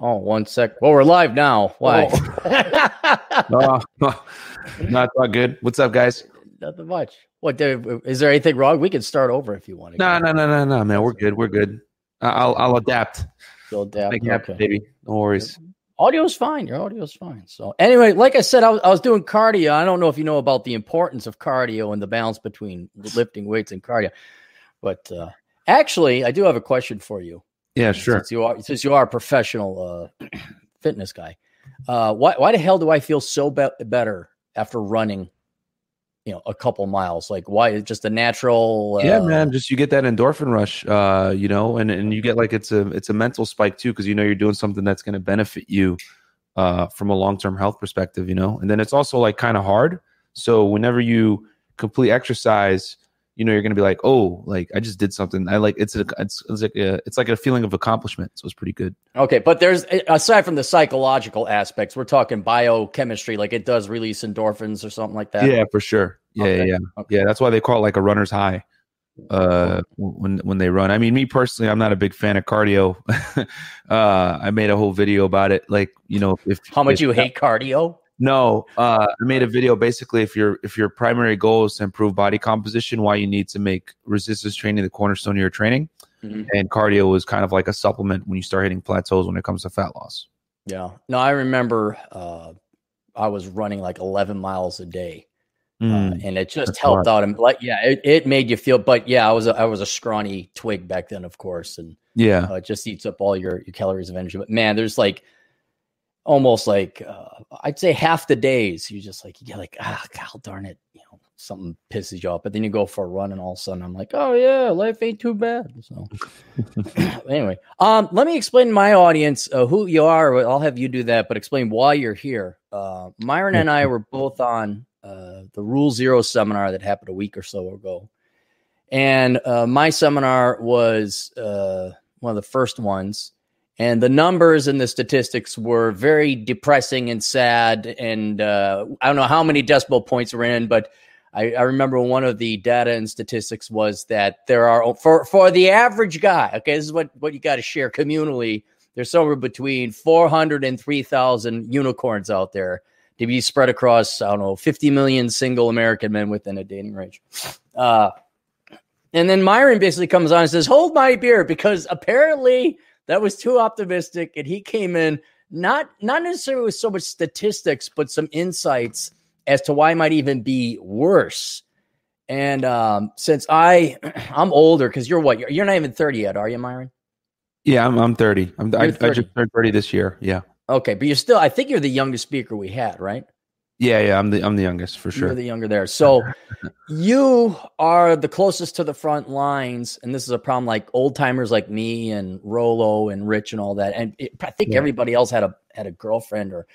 Oh, one sec. Well, we're live now. Why? Oh. oh, not that good. What's up, guys? Nothing much. What is there anything wrong? We can start over if you want to. No, no, no, no, no, man. We're good. We're good. I'll I'll adapt. You'll adapt. Make it happen, baby. No worries. Audio's fine. Your audio's fine. So anyway, like I said, I was, I was doing cardio. I don't know if you know about the importance of cardio and the balance between lifting weights and cardio, but uh, actually, I do have a question for you. Yeah, sure. Since you are since you are a professional uh, fitness guy, uh, why why the hell do I feel so be- better after running? You know, a couple miles. Like, why? Is just a natural. yeah, man. Just you get that endorphin rush. Uh, you know, and and you get like it's a it's a mental spike too because you know you're doing something that's going to benefit you uh, from a long term health perspective. You know, and then it's also like kind of hard. So whenever you complete exercise you know you're going to be like oh like i just did something. I like it's a, it's, it's like a, it's like a feeling of accomplishment so it's pretty good. Okay but there's aside from the psychological aspects we're talking biochemistry like it does release endorphins or something like that? Yeah for sure. Yeah okay. yeah okay. yeah that's why they call it like a runner's high uh when when they run. I mean me personally i'm not a big fan of cardio. Uh i made a whole video about it like you know if how much if, you hate cardio no, uh, I made a video basically if your if your primary goal is to improve body composition, why you need to make resistance training the cornerstone of your training, mm-hmm. and cardio is kind of like a supplement when you start hitting plateaus when it comes to fat loss. Yeah, no, I remember uh, I was running like 11 miles a day, mm, uh, and it just helped hard. out. And like, yeah, it, it made you feel. But yeah, I was a, I was a scrawny twig back then, of course, and yeah, uh, it just eats up all your your calories of energy. But man, there's like almost like uh, I'd say half the days you just like you get like ah god darn it you know something pisses you off but then you go for a run and all of a sudden I'm like oh yeah life ain't too bad so. Anyway um let me explain to my audience uh, who you are I'll have you do that but explain why you're here. Uh Myron and I were both on uh the Rule Zero seminar that happened a week or so ago. And uh my seminar was uh one of the first ones and the numbers and the statistics were very depressing and sad. And uh, I don't know how many decimal points were in, but I, I, remember one of the data and statistics was that there are for for the average guy. Okay, this is what what you got to share communally. There's somewhere between 400 and 3,000 unicorns out there to be spread across I don't know 50 million single American men within a dating range. Uh, and then Myron basically comes on and says, "Hold my beer," because apparently that was too optimistic, and he came in not not necessarily with so much statistics, but some insights as to why it might even be worse. And um, since I I'm older, because you're what you're not even 30 yet, are you, Myron? Yeah, I'm I'm 30. I'm I, 30. I just turned 30 this year. Yeah. Okay, but you're still I think you're the youngest speaker we had, right? Yeah, yeah, I'm the I'm the youngest for sure. You're the younger there. So you are the closest to the front lines, and this is a problem like old timers like me and Rollo and Rich and all that. And it, I think yeah. everybody else had a had a girlfriend, or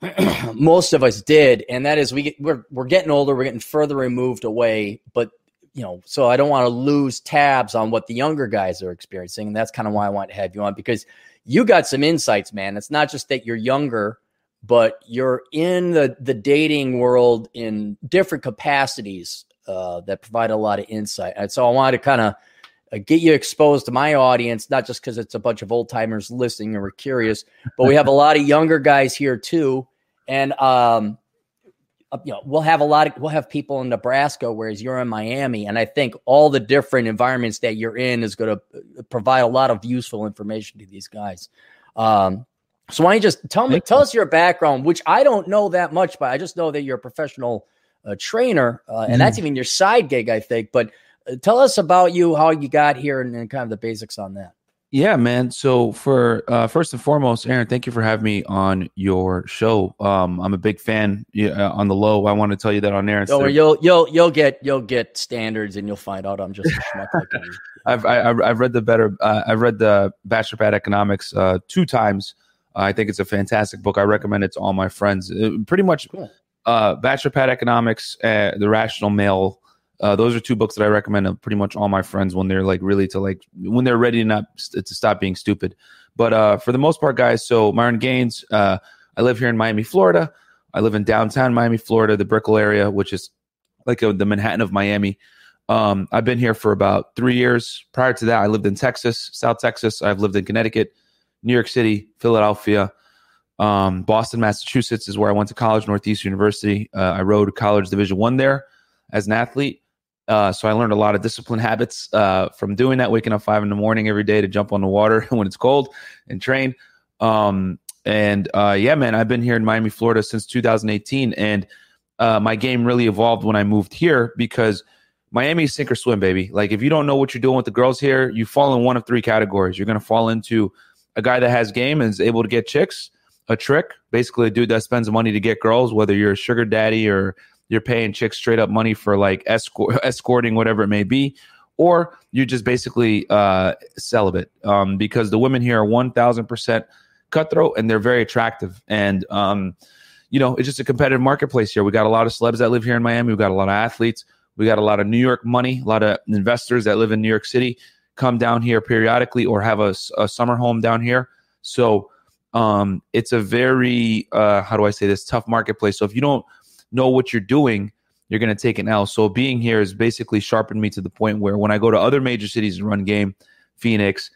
most of us did. And that is we get, we're we're getting older, we're getting further removed away, but you know, so I don't want to lose tabs on what the younger guys are experiencing, and that's kind of why I want to have you on because you got some insights, man. It's not just that you're younger but you're in the the dating world in different capacities uh, that provide a lot of insight. And so I wanted to kind of uh, get you exposed to my audience, not just because it's a bunch of old timers listening and we're curious, but we have a lot of younger guys here too. And um, uh, you know, we'll have a lot of we'll have people in Nebraska, whereas you're in Miami, and I think all the different environments that you're in is going to uh, provide a lot of useful information to these guys. Um, so why don't you just tell me, tell us your background, which I don't know that much, but I just know that you're a professional uh, trainer, uh, and mm. that's even your side gig, I think. But uh, tell us about you, how you got here, and, and, kind of the basics on that. Yeah, man. So for uh, first and foremost, Aaron, thank you for having me on your show. Um, I'm a big fan. Uh, on the low, I want to tell you that on air. Oh, you'll you'll you'll get you'll get standards, and you'll find out I'm just a schmuck like. I've I, have i have read the better. Uh, I've read the Bachelor Pad Economics uh, two times. I think it's a fantastic book. I recommend it to all my friends. Uh, pretty much, cool. uh, Bachelor Pad Economics, uh, The Rational Male. Uh, those are two books that I recommend to pretty much all my friends when they're like really to like when they're ready to not to stop being stupid. But uh, for the most part, guys, so Myron Gaines, uh, I live here in Miami, Florida. I live in downtown Miami, Florida, the Brickell area, which is like a, the Manhattan of Miami. Um, I've been here for about three years. Prior to that, I lived in Texas, South Texas. I've lived in Connecticut, New York City, Philadelphia, um, Boston, Massachusetts is where I went to college, Northeast University. Uh, I rode college Division One there as an athlete. Uh, so I learned a lot of discipline habits uh, from doing that, waking up five in the morning every day to jump on the water when it's cold and train. Um, and uh, yeah, man, I've been here in Miami, Florida since 2018, and uh, my game really evolved when I moved here because Miami is sink or swim, baby. Like if you don't know what you're doing with the girls here, you fall in one of three categories. You're going to fall into a guy that has game and is able to get chicks, a trick, basically a dude that spends money to get girls, whether you're a sugar daddy or you're paying chicks straight up money for like escort, escorting, whatever it may be, or you're just basically uh, celibate um, because the women here are 1000% cutthroat and they're very attractive. And, um, you know, it's just a competitive marketplace here. We got a lot of celebs that live here in Miami. We've got a lot of athletes. We got a lot of New York money, a lot of investors that live in New York City come down here periodically or have a, a summer home down here. So um, it's a very, uh, how do I say this, tough marketplace. So if you don't know what you're doing, you're going to take an L. So being here has basically sharpened me to the point where when I go to other major cities and run game, Phoenix,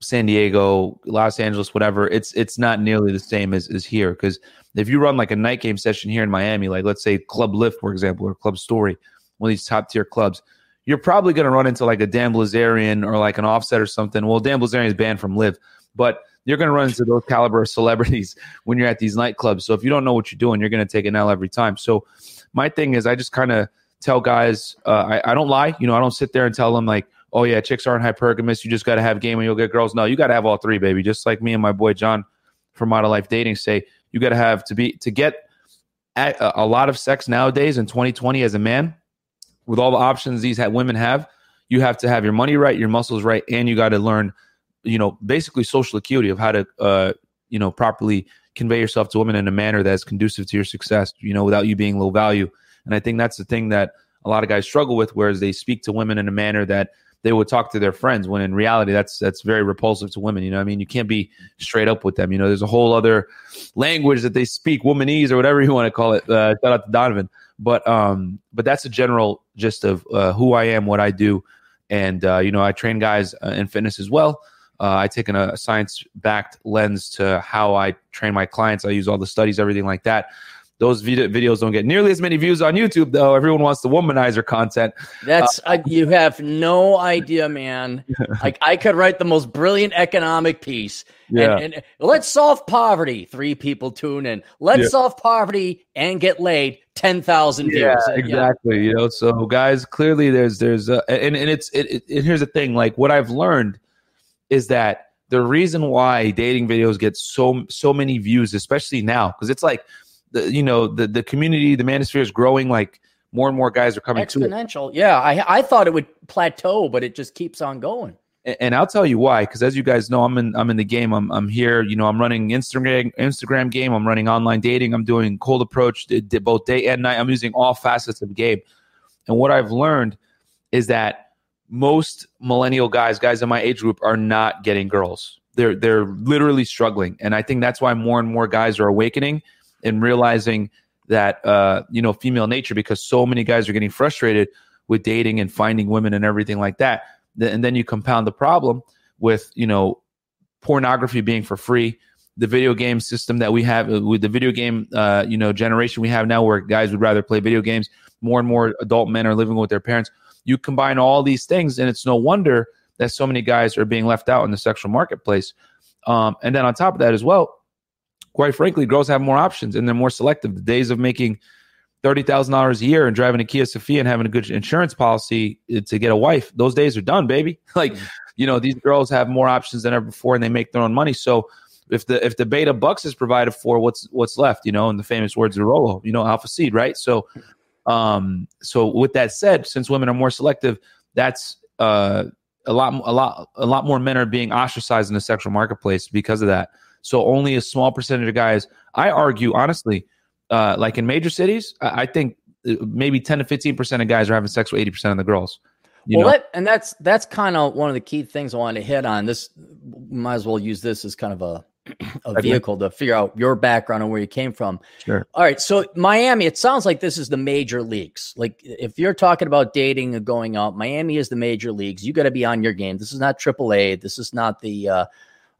San Diego, Los Angeles, whatever, it's it's not nearly the same as, as here. Because if you run like a night game session here in Miami, like let's say Club LIV, for example, or Club Story, one of these top tier clubs, you're probably going to run into like a Dan Bilzerian or like an offset or something. Well, Dan Bilzerian is banned from LIV, but you're going to run into those caliber of celebrities when you're at these nightclubs. So if you don't know what you're doing, you're going to take an L every time. So my thing is, I just kind of tell guys, uh, I, I don't lie. You know, I don't sit there and tell them like, oh yeah, chicks aren't hypergamous. You just got to have game and you'll get girls. No, you got to have all three, baby. Just like me and my boy John from Model Life Dating say, you got to have to be to get a, a lot of sex nowadays in 2020 as a man with all the options these women have. You have to have your money right, your muscles right, and you got to learn, you know, basically social acuity of how to, uh, you know, properly convey yourself to women in a manner that's conducive to your success. You know, without you being low value. And I think that's the thing that a lot of guys struggle with, whereas they speak to women in a manner that they would talk to their friends when in reality that's that's very repulsive to women you know i mean? You can't be straight up with them you know? There's a whole other language that they speak womanese or whatever you want to call it uh, shout out to donovan. But um but that's a general gist of uh, who i am what i do. And uh, you know i train guys uh, in fitness as well. Uh, i take an, a science backed lens to how i train my clients. I use all the studies everything like that those video- videos don't get nearly as many views on YouTube, though. Everyone wants the womanizer content. That's uh, you have no idea, man. like I could write the most brilliant economic piece. Yeah. And, and let's solve poverty. Three people tune in. Let's yeah. solve poverty and get laid. Ten thousand views. Yeah, exactly. Yeah. You know, so guys, clearly there's there's uh, and and it's it, it, and here's the thing. Like what I've learned is that the reason why dating videos get so so many views, especially now, because it's like the you know the the community, the manosphere is growing. Like more and more guys are coming exponential. Yeah, I I thought it would plateau, but it just keeps on going. And, and I'll tell you why, because as you guys know, I'm in I'm in the game. I'm I'm here. You know, I'm running Instagram Instagram game. I'm running online dating. I'm doing cold approach both day and night. I'm using all facets of the game. And what I've learned is that most millennial guys, guys in my age group, are not getting girls. They're they're literally struggling, and I think that's why more and more guys are awakening and realizing that uh, you know female nature because so many guys are getting frustrated with dating and finding women and everything like that and then you compound the problem with you know pornography being for free. The video game system that we have uh, with the video game uh, you know generation we have now where guys would rather play video games more and more adult men are living with their parents. You combine all these things and it's no wonder that so many guys are being left out in the sexual marketplace. Um, and then on top of that as well quite frankly, girls have more options and they're more selective. The days of making thirty thousand dollars a year and driving a Kia Sephia and having a good insurance policy eh, to get a wife, those days are done, baby. like, mm-hmm. you know, these girls have more options than ever before, and they make their own money. So, if the if the beta bucks is provided for, what's what's left? You know, in the famous words of Rollo, you know, alpha seed, right? So, um, so with that said, since women are more selective, that's uh a lot a lot a lot more men are being ostracized in the sexual marketplace because of that. So only a small percentage of guys. I argue honestly, uh, like in major cities, I, I think uh, maybe ten to fifteen percent of guys are having sex with eighty percent of the girls. well, that, and that's that's kind of one of the key things I wanted to hit on. This might as well use this as kind of a a vehicle to figure out your background and where you came from. Sure. All right. So Miami, it sounds like this is the major leagues. Like if you're talking about dating and going out, Miami is the major leagues. You got to be on your game. This is not AAA. This is not the uh,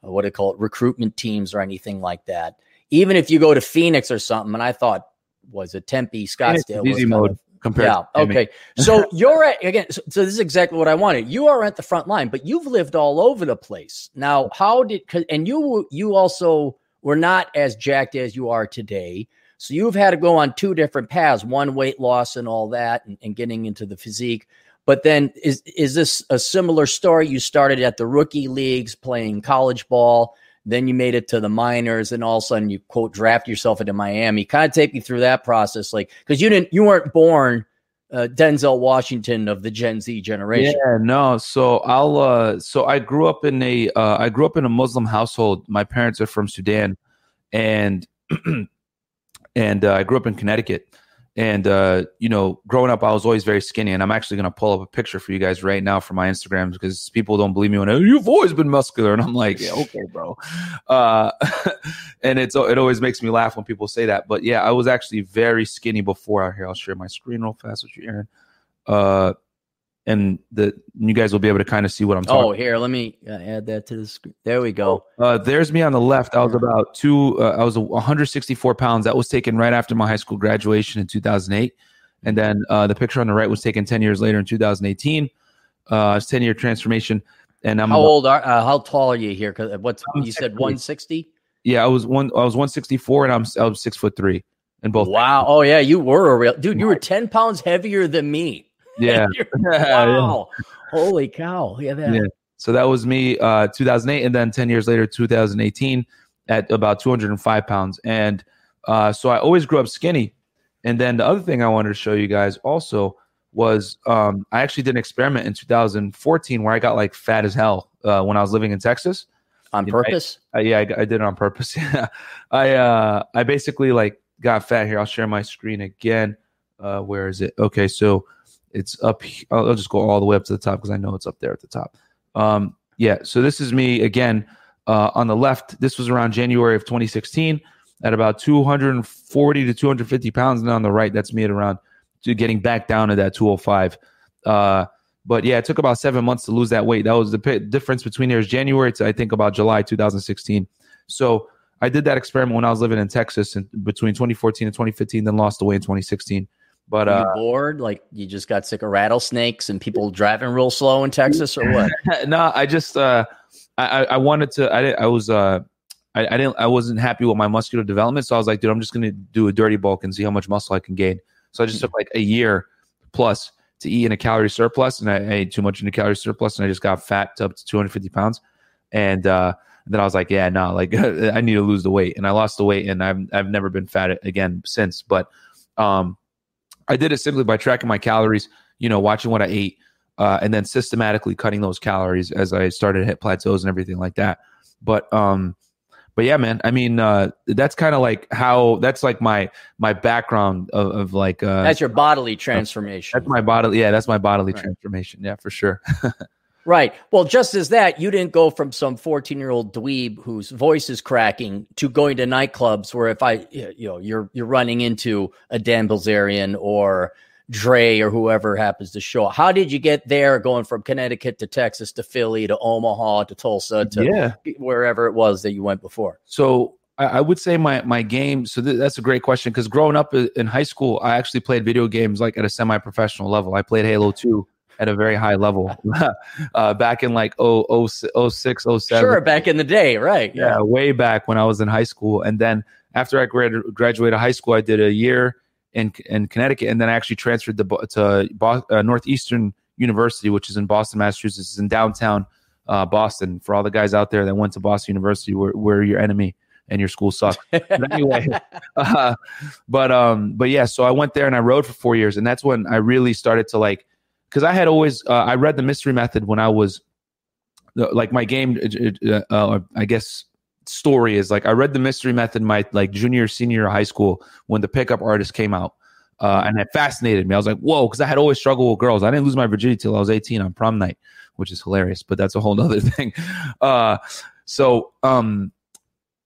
Uh, what do you call it, recruitment teams or anything like that. Even if you go to Phoenix or something, and I thought, was it Tempe, Scottsdale? Easy mode of, compared. Yeah. okay. so you're at again. So, so, this is exactly what I wanted. You are at the front line, but you've lived all over the place. Now, how did and you you also were not as jacked as you are today. So you've had to go on two different paths: one weight loss and all that, and, and getting into the physique. But then is is this a similar story? You started at the rookie leagues playing college ball, then you made it to the minors, and all of a sudden you quote draft yourself into Miami. Kind of take me through that process, like because you didn't you weren't born uh, Denzel Washington of the Gen Z generation. Yeah, no. So I'll uh so I grew up in a uh I grew up in a Muslim household. My parents are from Sudan and and uh, I grew up in Connecticut. And uh, you know, growing up, I was always very skinny. And I'm actually going to pull up a picture for you guys right now for my Instagram because people don't believe me when you've always been muscular, and I'm like, yeah, okay, bro. Uh, and it's it always makes me laugh when people say that. But yeah, I was actually very skinny before. Here, I'll share my screen real fast with you, Aaron. Uh, and the you guys will be able to kind of see what I'm talking. Oh, here, let me uh, add that to the screen. There we go. Uh, there's me on the left. I was about two. Uh, I was 164 pounds. That was taken right after my high school graduation in 2008, and then uh, the picture on the right was taken 10 years later in 2018. Uh, it's 10 year transformation. And I'm how old are? Uh, how tall are you here? Because what's I'm you said 160? Yeah, I was one. I was 164, and I'm I was six foot three. And both. Wow. Oh yeah, you were a real dude. You were 10 pounds heavier than me. Yeah. wow. yeah. Holy cow. Yeah, that. yeah. So that was me uh 2008 and then 10 years later 2018 at about 205 pounds. And uh so I always grew up skinny. And then the other thing I wanted to show you guys also was um I actually did an experiment in 2014 where I got like fat as hell uh when I was living in Texas. On purpose? I, uh, yeah, I, I, did it on purpose. Yeah. I uh I basically like got fat here. I'll share my screen again. Uh where is it? Okay, so it's up. I'll, I'll just go all the way up to the top because I know it's up there at the top. Um, yeah. So this is me again uh, on the left. This was around January of 2016 at about 240 to 250 pounds, and on the right, that's me at around getting back down to that 205. Uh, but yeah, it took about seven months to lose that weight. That was the p- difference between years January to I think about July 2016. So I did that experiment when I was living in Texas in between 2014 and 2015, then lost the weight in 2016. But uh, bored? Like you just got sick of rattlesnakes and people driving real slow in Texas, or what? no, I just uh, I I wanted to. I I was uh. I, I didn't. I wasn't happy with my muscular development, so I was like, "Dude, I'm just gonna do a dirty bulk and see how much muscle I can gain." So I just took like a year plus to eat in a calorie surplus, and I ate too much in a calorie surplus, and I just got fat to up to 250 pounds. And uh, then I was like, "Yeah, no, like I need to lose the weight," and I lost the weight, and I've I've never been fat again since. But um, I did it simply by tracking my calories, you know, watching what I ate, uh, and then systematically cutting those calories as I started to hit plateaus and everything like that. But um, but yeah, man. I mean, uh, that's kind of like how that's like my my background of, of like uh, that's your bodily transformation. That's my bodily. Yeah, that's my bodily right. transformation. Yeah, for sure. Right. Well, just as that, you didn't go from some 14 year old dweeb whose voice is cracking to going to nightclubs where if I, you know, you're, you're running into a Dan Bilzerian or Dre or whoever happens to show up. How did you get there going from Connecticut to Texas to Philly to Omaha to Tulsa to yeah. wherever it was that you went before? So I would say my my game. So th- that's a great question because growing up in high school, I actually played video games like at a semi professional level. I played Halo Two at a very high level uh, back in like 0, 0, 06, 07. Sure, back in the day, right? Yeah. yeah. way back when I was in high school. And then after I grad- graduated high school, I did a year in in Connecticut, and then I actually transferred to, to Bo- uh, Northeastern University, which is in Boston, Massachusetts, it's in downtown uh, Boston. For all the guys out there that went to Boston University, we're, we're your enemy and your school sucks. but anyway, uh, but um, but yeah, so I went there and I rode for four years, and that's when I really started to like because I had always uh, I read the mystery method when I was like my game uh, uh, I guess story is like I read the mystery method my like junior senior high school when the pickup artist came out. Uh, and it fascinated me. I was like, whoa, because I had always struggled with girls. I didn't lose my virginity till I was 18 on prom night, which is hilarious, but that's a whole other thing. Uh, so um,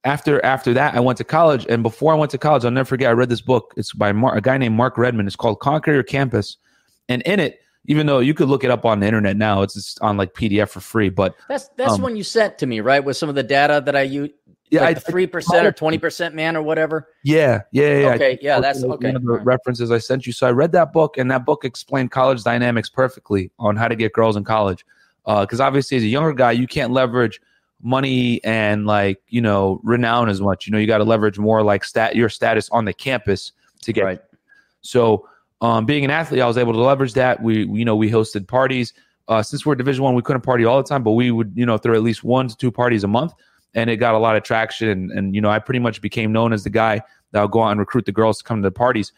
after after that, I went to college, and before I went to college, I'll never forget. I read this book. It's by Mar- a guy named Mark Redmond. It's called Conquer Your Campus, and in it, even though you could look it up on the internet now, it's just on like PDF for free. But that's that's um, when you sent to me, right? With some of the data that I use. Yeah, like three percent or twenty percent man or whatever. Yeah, yeah, yeah. Okay, yeah, that's okay. One of the references I sent you. So I read that book, and that book explained college dynamics perfectly on how to get girls in college. Because uh, obviously, as a younger guy, you can't leverage money and like you know renown as much. You know, you got to leverage more like stat your status on the campus to get. Right. So um, being an athlete, I was able to leverage that. We, you know, we hosted parties. Uh, since we're Division One, we couldn't party all the time, but we would, you know, throw at least one to two parties a month, and it got a lot of traction. And, and you know, I pretty much became known as the guy that would go out and recruit the girls to come to the parties.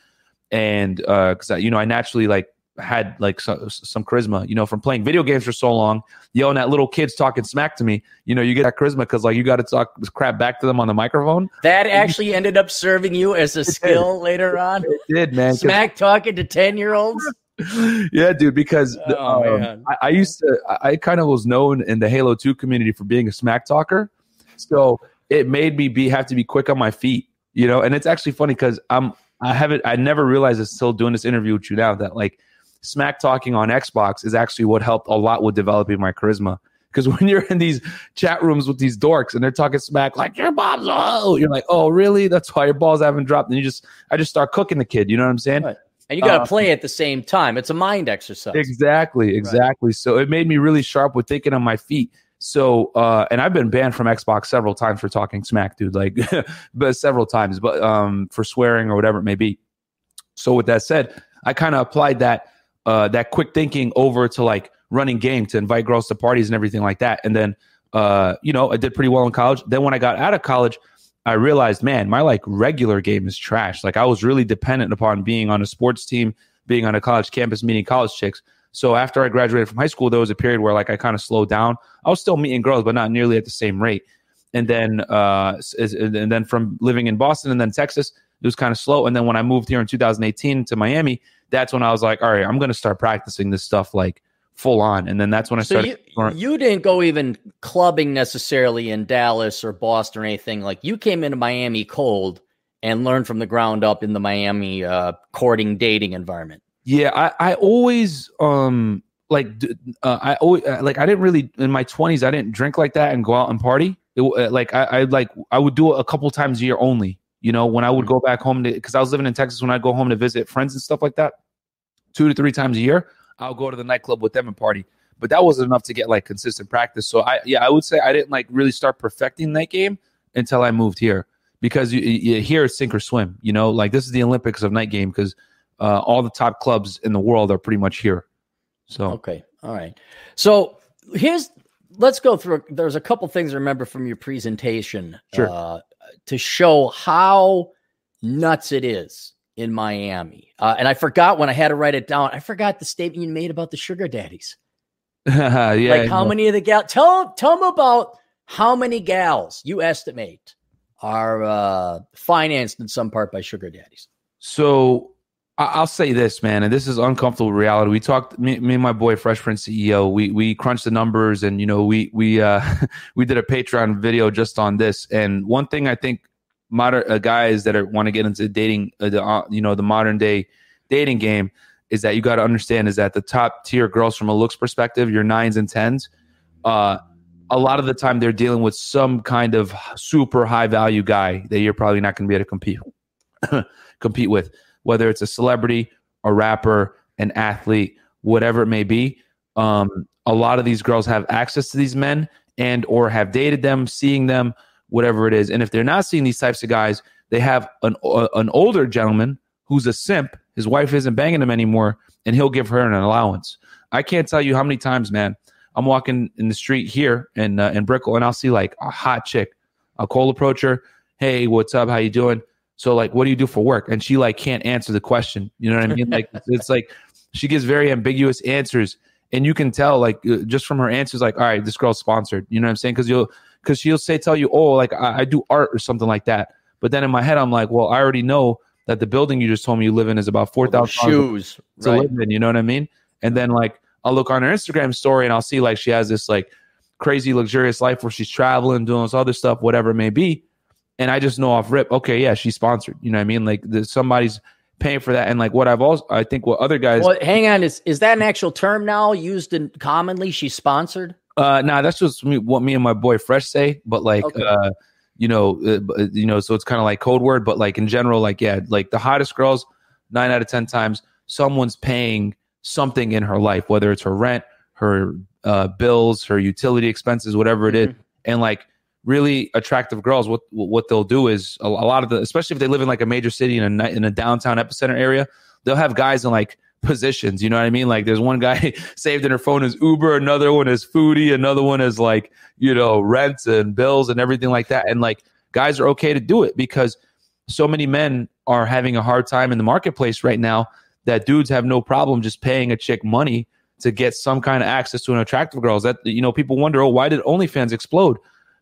And because uh, you know, I naturally like had like some, some charisma, you know, from playing video games for so long, yelling at little kids talking smack to me. You know, you get that charisma because like you got to talk crap back to them on the microphone. That actually ended up serving you as a skill did. later on. It did, man. Smack talking to ten year olds. yeah, dude. Because oh, um, I, I, used to, I kind of was known in the Halo Two community for being a smack talker, so it made me be have to be quick on my feet. You know, and it's actually funny because I'm I haven't I never realized it's still doing this interview with you now that like smack talking on Xbox is actually what helped a lot with developing my charisma. Because when you're in these chat rooms with these dorks and they're talking smack like your mom's oh, you're like, oh really? That's why your balls haven't dropped. And you just, I just start cooking the kid. You know what I'm saying? Right. And you got to uh, play at the same time. It's a mind exercise. Exactly, exactly. Right. So it made me really sharp with thinking on my feet. So, uh, and I've been banned from Xbox several times for talking smack, dude. Like, but several times, but um, for swearing or whatever it may be. So, with that said, I kind of applied that uh, that quick thinking over to like running game to invite girls to parties and everything like that. And then, uh, you know, I did pretty well in college. Then when I got out of college, I realized, man, my like regular game is trash. Like I was really dependent upon being on a sports team, being on a college campus, meeting college chicks. So after I graduated from high school, there was a period where like I kind of slowed down. I was still meeting girls, but not nearly at the same rate. And then, uh, and then from living in Boston and then Texas, it was kind of slow. And then when I moved here in 2018 to Miami, that's when I was like, all right, I'm going to start practicing this stuff like full on. And then that's when I so started. You, you didn't go even clubbing necessarily in Dallas or Boston or anything. Like you came into Miami cold and learned from the ground up in the Miami uh, courting dating environment. Yeah, I, I always um like uh, I always uh, like I didn't really in my 20s I didn't drink like that and go out and party. It, uh, like I, I like I would do it a couple times a year only. You know, when I would mm-hmm. go back home to, because I was living in Texas, when I'd go home to visit friends and stuff like that, two to three times a year, I'll go to the nightclub with them and party. But that wasn't enough to get like consistent practice. So I, yeah, I would say I didn't like really start perfecting that game until I moved here because you, you here it's sink or swim. You know, like this is the Olympics of night game because uh, all the top clubs in the world are pretty much here. So okay, all right. So here's let's go through. There's a couple things I remember from your presentation. Sure. Uh, to show how nuts it is in Miami. Uh, and I forgot when I had to write it down. I forgot the statement you made about the sugar daddies. yeah, like how many of the gals? Tell tell them about how many gals you estimate are uh, financed in some part by sugar daddies. So I'll say this, man, and this is uncomfortable reality. We talked, me, me, and my boy, Fresh Prince CEO. We we crunched the numbers, and you know, we we uh, we did a Patreon video just on this. And one thing I think modern uh, guys that want to get into dating, uh, the, uh, you know, the modern day dating game is that you got to understand is that the top tier girls from a looks perspective, your nines and tens, uh, a lot of the time they're dealing with some kind of super high value guy that you're probably not going to be able to compete compete with whether it's a celebrity, a rapper, an athlete, whatever it may be. Um, a lot of these girls have access to these men and or have dated them, seeing them, whatever it is. And if they're not seeing these types of guys, they have an uh, an older gentleman who's a simp. His wife isn't banging him anymore, and he'll give her an allowance. I can't tell you how many times, man. I'm walking in the street here in uh, in Brickell, and I'll see like a hot chick. I'll cold approach her. Hey, what's up? How you doing? So like, what do you do for work? And she like can't answer the question. You know what I mean? Like it's like she gives very ambiguous answers, and you can tell like uh, just from her answers, like, all right, this girl's sponsored. You know what I'm saying? Because you'll because she'll say tell you, oh, like I, I do art or something like that. But then in my head, I'm like, well, I already know that the building you just told me you live in is about four thousand shoes to right. live in. You know what I mean? And then like I'll look on her Instagram story and I'll see like she has this like crazy luxurious life where she's traveling, doing this other stuff, whatever it may be and I just know off rip, okay, yeah, she's sponsored. You know what I mean? Like somebody's paying for that. And like what I've also, I think what other guys. Well, hang on, is is that an actual term now used in commonly? She's sponsored. Uh, nah, that's just me, what me and my boy Fresh say. But like, okay. uh, you know, uh, you know, so it's kind of like code word. But like in general, like yeah, like the hottest girls, nine out of ten times, someone's paying something in her life, whether it's her rent, her uh, bills, her utility expenses, whatever it mm-hmm. is, and like really attractive girls, what what they'll do is a, a, lot of the, especially if they live in like a major city in a in a downtown epicenter area, they'll have guys in like positions. You know what I mean? Like there's one guy saved in her phone as Uber, another one is foodie, another one is like you know rents and bills and everything like that. And like guys are okay to do it because so many men are having a hard time in the marketplace right now that dudes have no problem just paying a chick money to get some kind of access to an attractive girl. That you know people wonder, oh, why did OnlyFans explode?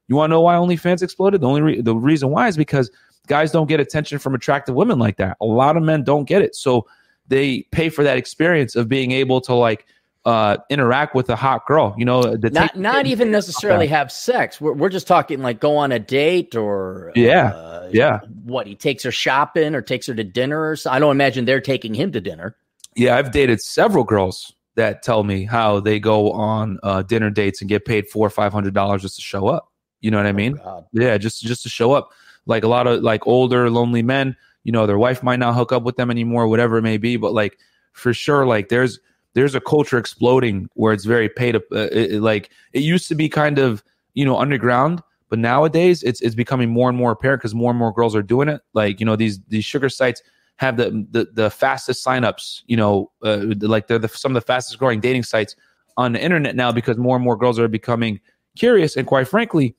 You want to know why OnlyFans exploded? The only re- the reason why is because guys don't get attention from attractive women like that. A lot of men don't get it, so they pay for that experience of being able to like uh, interact with a hot girl. You know, not not even necessarily have sex. We're we're just talking like go on a date or yeah, uh, yeah. What he takes her shopping or takes her to dinner. Or so. I don't imagine they're taking him to dinner. Yeah, I've dated several girls that tell me how they go on uh, dinner dates and get paid four or five hundred dollars just to show up. You know what I oh, mean? Oh, yeah, just just to show up. Like a lot of like older lonely men, you know, their wife might not hook up with them anymore, whatever it may be. But like for sure, like there's there's a culture exploding where it's very paid up. Uh, it, like it used to be kind of you know underground, but nowadays it's it's becoming more and more apparent because more and more girls are doing it. Like you know these these sugar sites have the the, the fastest signups. You know, uh, like they're the, some of the fastest growing dating sites on the internet now because more and more girls are becoming curious and quite frankly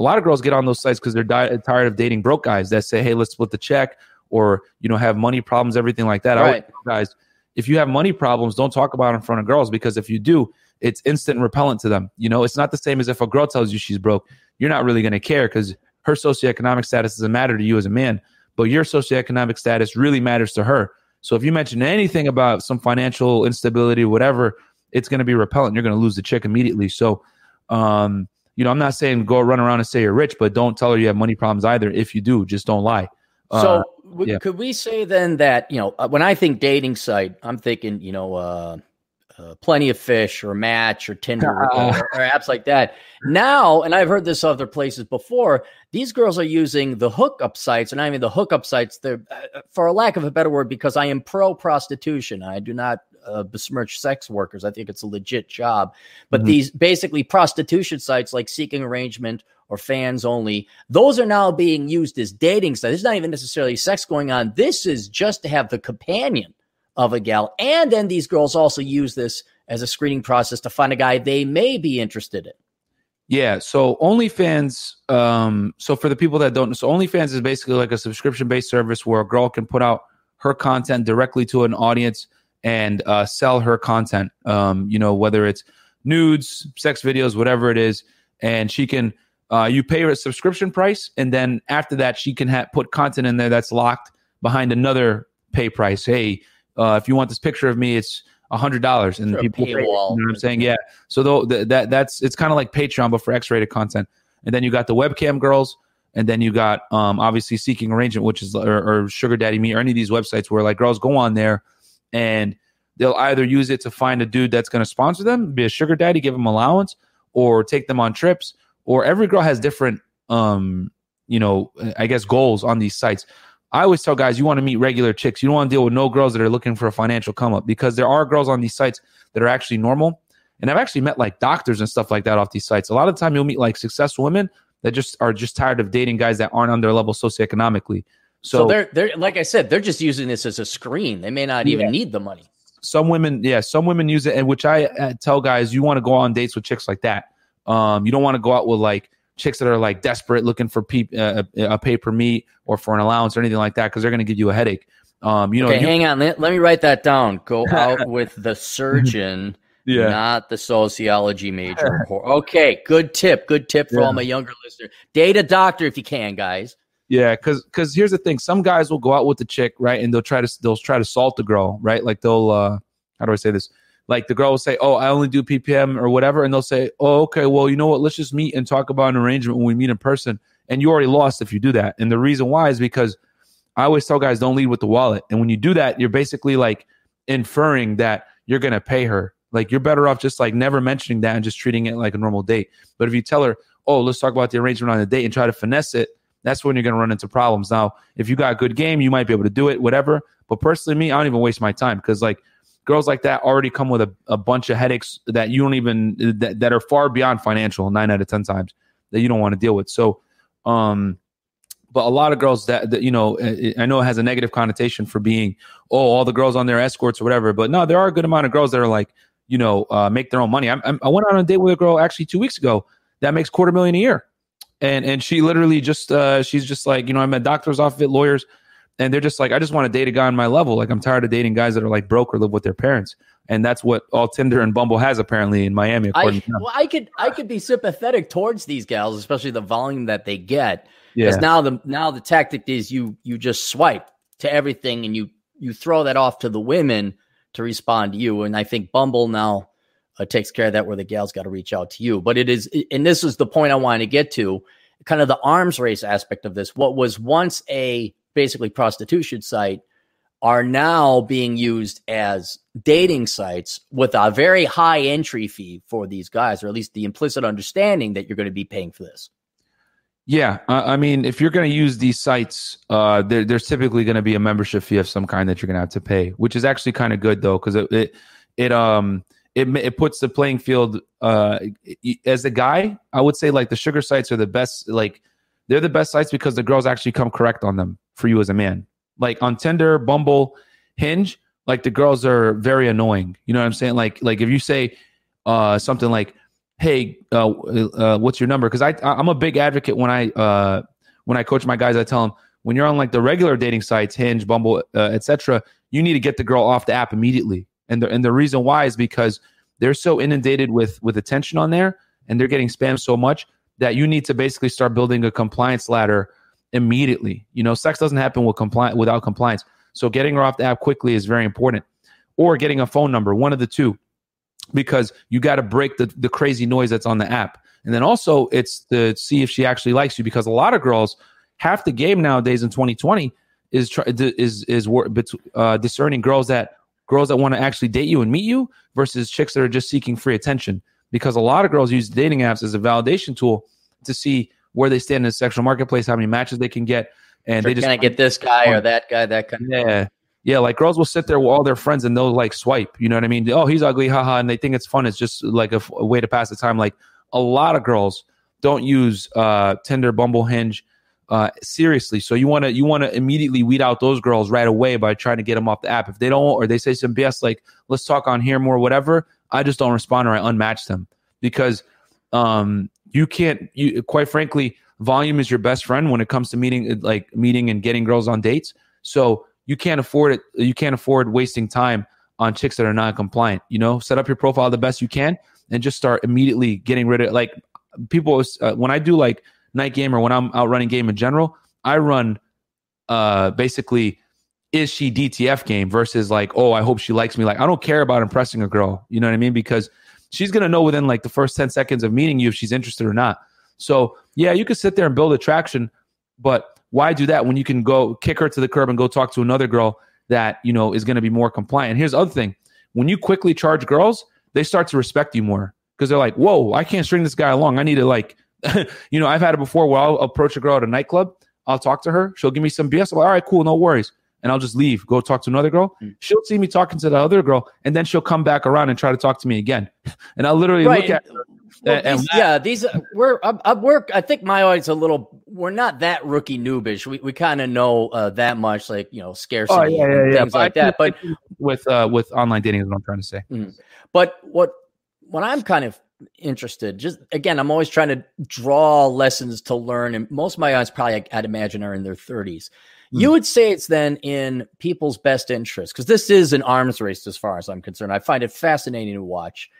a lot of girls get on those sites because they're di- tired of dating broke guys that say, "Hey, let's split the check," or you know, have money problems, everything like that. Right. guys, if you have money problems, don't talk about it in front of girls because if you do, it's instant repellent to them. You know, it's not the same as if a girl tells you she's broke. You're not really going to care because her socioeconomic status doesn't matter to you as a man, but your socioeconomic status really matters to her. So if you mention anything about some financial instability, whatever, it's going to be repellent. You're going to lose the chick immediately. So, um, you know, I'm not saying go run around and say you're rich, but don't tell her you have money problems either. If you do, just don't lie. So uh, yeah. could we say then that, you know, uh, when I think dating site, I'm thinking, you know, uh, uh, plenty of fish or match or Tinder or, or, apps like that. Now, and I've heard this other places before, these girls are using the hookup sites, and I mean the hookup sites. They're, uh, for a lack of a better word, because I am pro prostitution. I do not uh, besmirch sex workers. I think it's a legit job. But mm-hmm. these basically prostitution sites like Seeking Arrangement or Fans Only, those are now being used as dating sites. There's not even necessarily sex going on. This is just to have the companion of a gal. And then these girls also use this as a screening process to find a guy they may be interested in. Yeah, so OnlyFans. Um, so for the people that don't know, so OnlyFans is basically like a subscription-based service where a girl can put out her content directly to an audience and uh, sell her content. Um, you know, whether it's nudes, sex videos, whatever it is, and she can. Uh, you pay her a subscription price, and then after that, she can ha- put content in there that's locked behind another pay price. Hey, uh, if you want this picture of me, it's a hundred dollars, and people, pay, you know what I'm saying? Yeah. So though that that's it's kind of like Patreon, but for X-rated content. And then you got the webcam girls, and then you got um, obviously Seeking Arrangement, which is or, or Sugar Daddy Me, or any of these websites where like girls go on there and they'll either use it to find a dude that's going to sponsor them, be a sugar daddy, give them allowance, or take them on trips. Or every girl has different, um, you know, I guess goals on these sites. I always tell guys, you want to meet regular chicks. You don't want to deal with no girls that are looking for a financial come up because there are girls on these sites that are actually normal. And I've actually met like doctors and stuff like that off these sites. A lot of the time, you'll meet like successful women that just are just tired of dating guys that aren't on their level socioeconomically. So, so, they're they're like I said, they're just using this as a screen. They may not yeah. even need the money. Some women, yeah, some women use it, and which I uh, tell guys, you want to go on dates with chicks like that. Um, you don't want to go out with like chicks that are like desperate, looking for pe- uh, a pay per meet or for an allowance or anything like that, because they're going to give you a headache. Um, you know, okay, you- hang on, let, let me write that down. Go out with the surgeon. yeah. not the sociology major. okay, good tip. Good tip for yeah. all my younger listeners. Date a doctor if you can, guys. Yeah, because because here's the thing: some guys will go out with the chick, right, and they'll try to they'll try to salt the girl, right? Like they'll uh, how do I say this? Like the girl will say, "Oh, I only do PPM or whatever," and they'll say, "Oh, okay, well, you know what? Let's just meet and talk about an arrangement when we meet in person." And you already lost if you do that. And the reason why is because I always tell guys don't lead with the wallet. And when you do that, you're basically like inferring that you're to pay her. Like you're better off just like never mentioning that and just treating it like a normal date. But if you tell her, oh, let's talk about the arrangement on the date and try to finesse it, that's when you're going to run into problems. Now, if you got a good game, you might be able to do it, whatever. But personally, me, I don't even waste my time because like girls like that already come with a, a bunch of headaches that you don't even that, that are far beyond financial nine out of ten times that you don't want to deal with. So, um, but a lot of girls that, that, you know i know it has a negative connotation for being oh all the girls on their escorts or whatever but no there are a good amount of girls that are like you know uh, make their own money I'm, i went on a date with a girl actually two weeks ago that makes quarter million a year and and she literally just uh, she's just like you know i'm at doctor's office lawyers and they're just like i just want to date a guy on my level like i'm tired of dating guys that are like broke or live with their parents and that's what all Tinder and Bumble has apparently in Miami. I, well, I could I could be sympathetic towards these gals, especially the volume that they get. Because yeah. now the now the tactic is you you just swipe to everything and you you throw that off to the women to respond to you. And I think Bumble now uh, takes care of that, where the gals got to reach out to you. But it is, and this is the point I wanted to get to, kind of the arms race aspect of this. What was once a basically prostitution site are now being used as dating sites with a very high entry fee for these guys, or at least the implicit understanding that you're going to be paying for this. Yeah, I mean, if you're going to use these sites, uh, there, there's typically going to be a membership fee of some kind that you're going to have to pay, which is actually kind of good though, because it, it, it um it it puts the playing field. Uh, as a guy, I would say like the sugar sites are the best. Like they're the best sites because the girls actually come correct on them for you as a man. Like on Tinder, Bumble, Hinge, like the girls are very annoying. You know what I'm saying? Like like if you say uh, something like, "Hey, uh, uh, what's your number?" Because I I'm a big advocate when I uh, when I coach my guys, I tell them when you're on like the regular dating sites, Hinge, Bumble, uh, etc., you need to get the girl off the app immediately. And the and the reason why is because they're so inundated with with attention on there, and they're getting spammed so much that you need to basically start building a compliance ladder immediately. You know, sex doesn't happen with compli- without compliance. So getting her off the app quickly is very important. Or getting a phone number, one of the two, because you got to break the, the crazy noise that's on the app. And then also it's to see if she actually likes you because a lot of girls, half the game nowadays in 2020 is try, is is uh, discerning girls that girls that want to actually date you and meet you versus chicks that are just seeking free attention. Because a lot of girls use dating apps as a validation tool to see where they stand in the sexual marketplace, how many matches they can get, and sure, they just can I get this guy or that guy, that kind. Yeah, yeah. Like girls will sit there with all their friends and they'll like swipe. You know what I mean? Oh, he's ugly, haha, and they think it's fun. It's just like a, a way to pass the time. Like a lot of girls don't use uh, Tinder, Bumble, Hinge. Uh, seriously. So you want to you want to immediately weed out those girls right away by trying to get them off the app. If they don't, or they say some BS like "let's talk on here more," whatever, I just don't respond or I unmatch them because um, you can't. You quite frankly, volume is your best friend when it comes to meeting like meeting and getting girls on dates. So you can't afford it. You can't afford wasting time on chicks that are non compliant. You know, set up your profile the best you can and just start immediately getting rid of like people. Uh, when I do like night game or when I'm out running game in general, I run uh basically is she DTF game versus like, oh, I hope she likes me. Like, I don't care about impressing a girl. You know what I mean? Because she's gonna know within like the first 10 seconds of meeting you if she's interested or not. So yeah, you could sit there and build attraction, but why do that when you can go kick her to the curb and go talk to another girl that you know is going to be more compliant? And here's the other thing: when you quickly charge girls, they start to respect you more because they're like, "Whoa, I can't string this guy along. I need to like." you know, I've had it before where I'll approach a girl at a nightclub. I'll talk to her. She'll give me some BS. I'm like, all right, cool, no worries. And I'll just leave, go talk to another girl. Mm. She'll see me talking to the other girl, and then she'll come back around and try to talk to me again. and I'll literally right. look at her well, these, yeah, these uh, we're I, we're I think my audience a little we're not that rookie noobish. We we kind of know uh, that much, like you know, scarcity, oh, yeah, yeah, yeah. things but like that. But with uh, with online dating is what I'm trying to say. Mm. But what what I'm kind of interested, just again, I'm always trying to draw lessons to learn, and most of my audience probably I'd imagine are in their 30s. You hmm. would say it's then in people's best interest because this is an arms race as far as I'm concerned. I find it fascinating to watch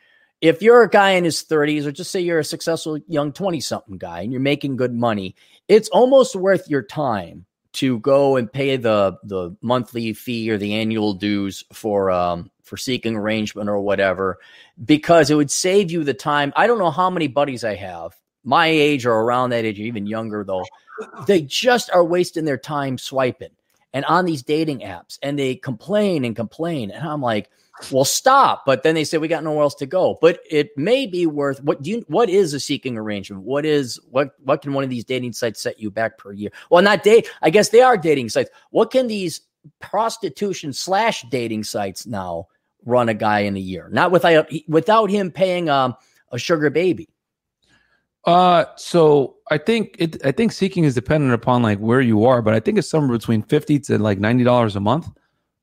if you're a guy in his 30s, or just say you're a successful young 20 something guy and you're making good money, it's almost worth your time to go and pay the the monthly fee or the annual dues for um for seeking arrangement or whatever because it would save you the time. I don't know how many buddies I have my age or around that age or even younger though they just are wasting their time swiping and on these dating apps and they complain and complain. And I'm like, well, stop. But then they say we got nowhere else to go. But it may be worth what do you what is a seeking arrangement? What is what what can one of these dating sites set you back per year? Well, not date. I guess they are dating sites. What can these prostitution slash dating sites now run a guy in a year? Not without without him paying um, a sugar baby. Uh, so I think it. I think seeking is dependent upon like where you are, but I think it's somewhere between fifty to like ninety dollars a month.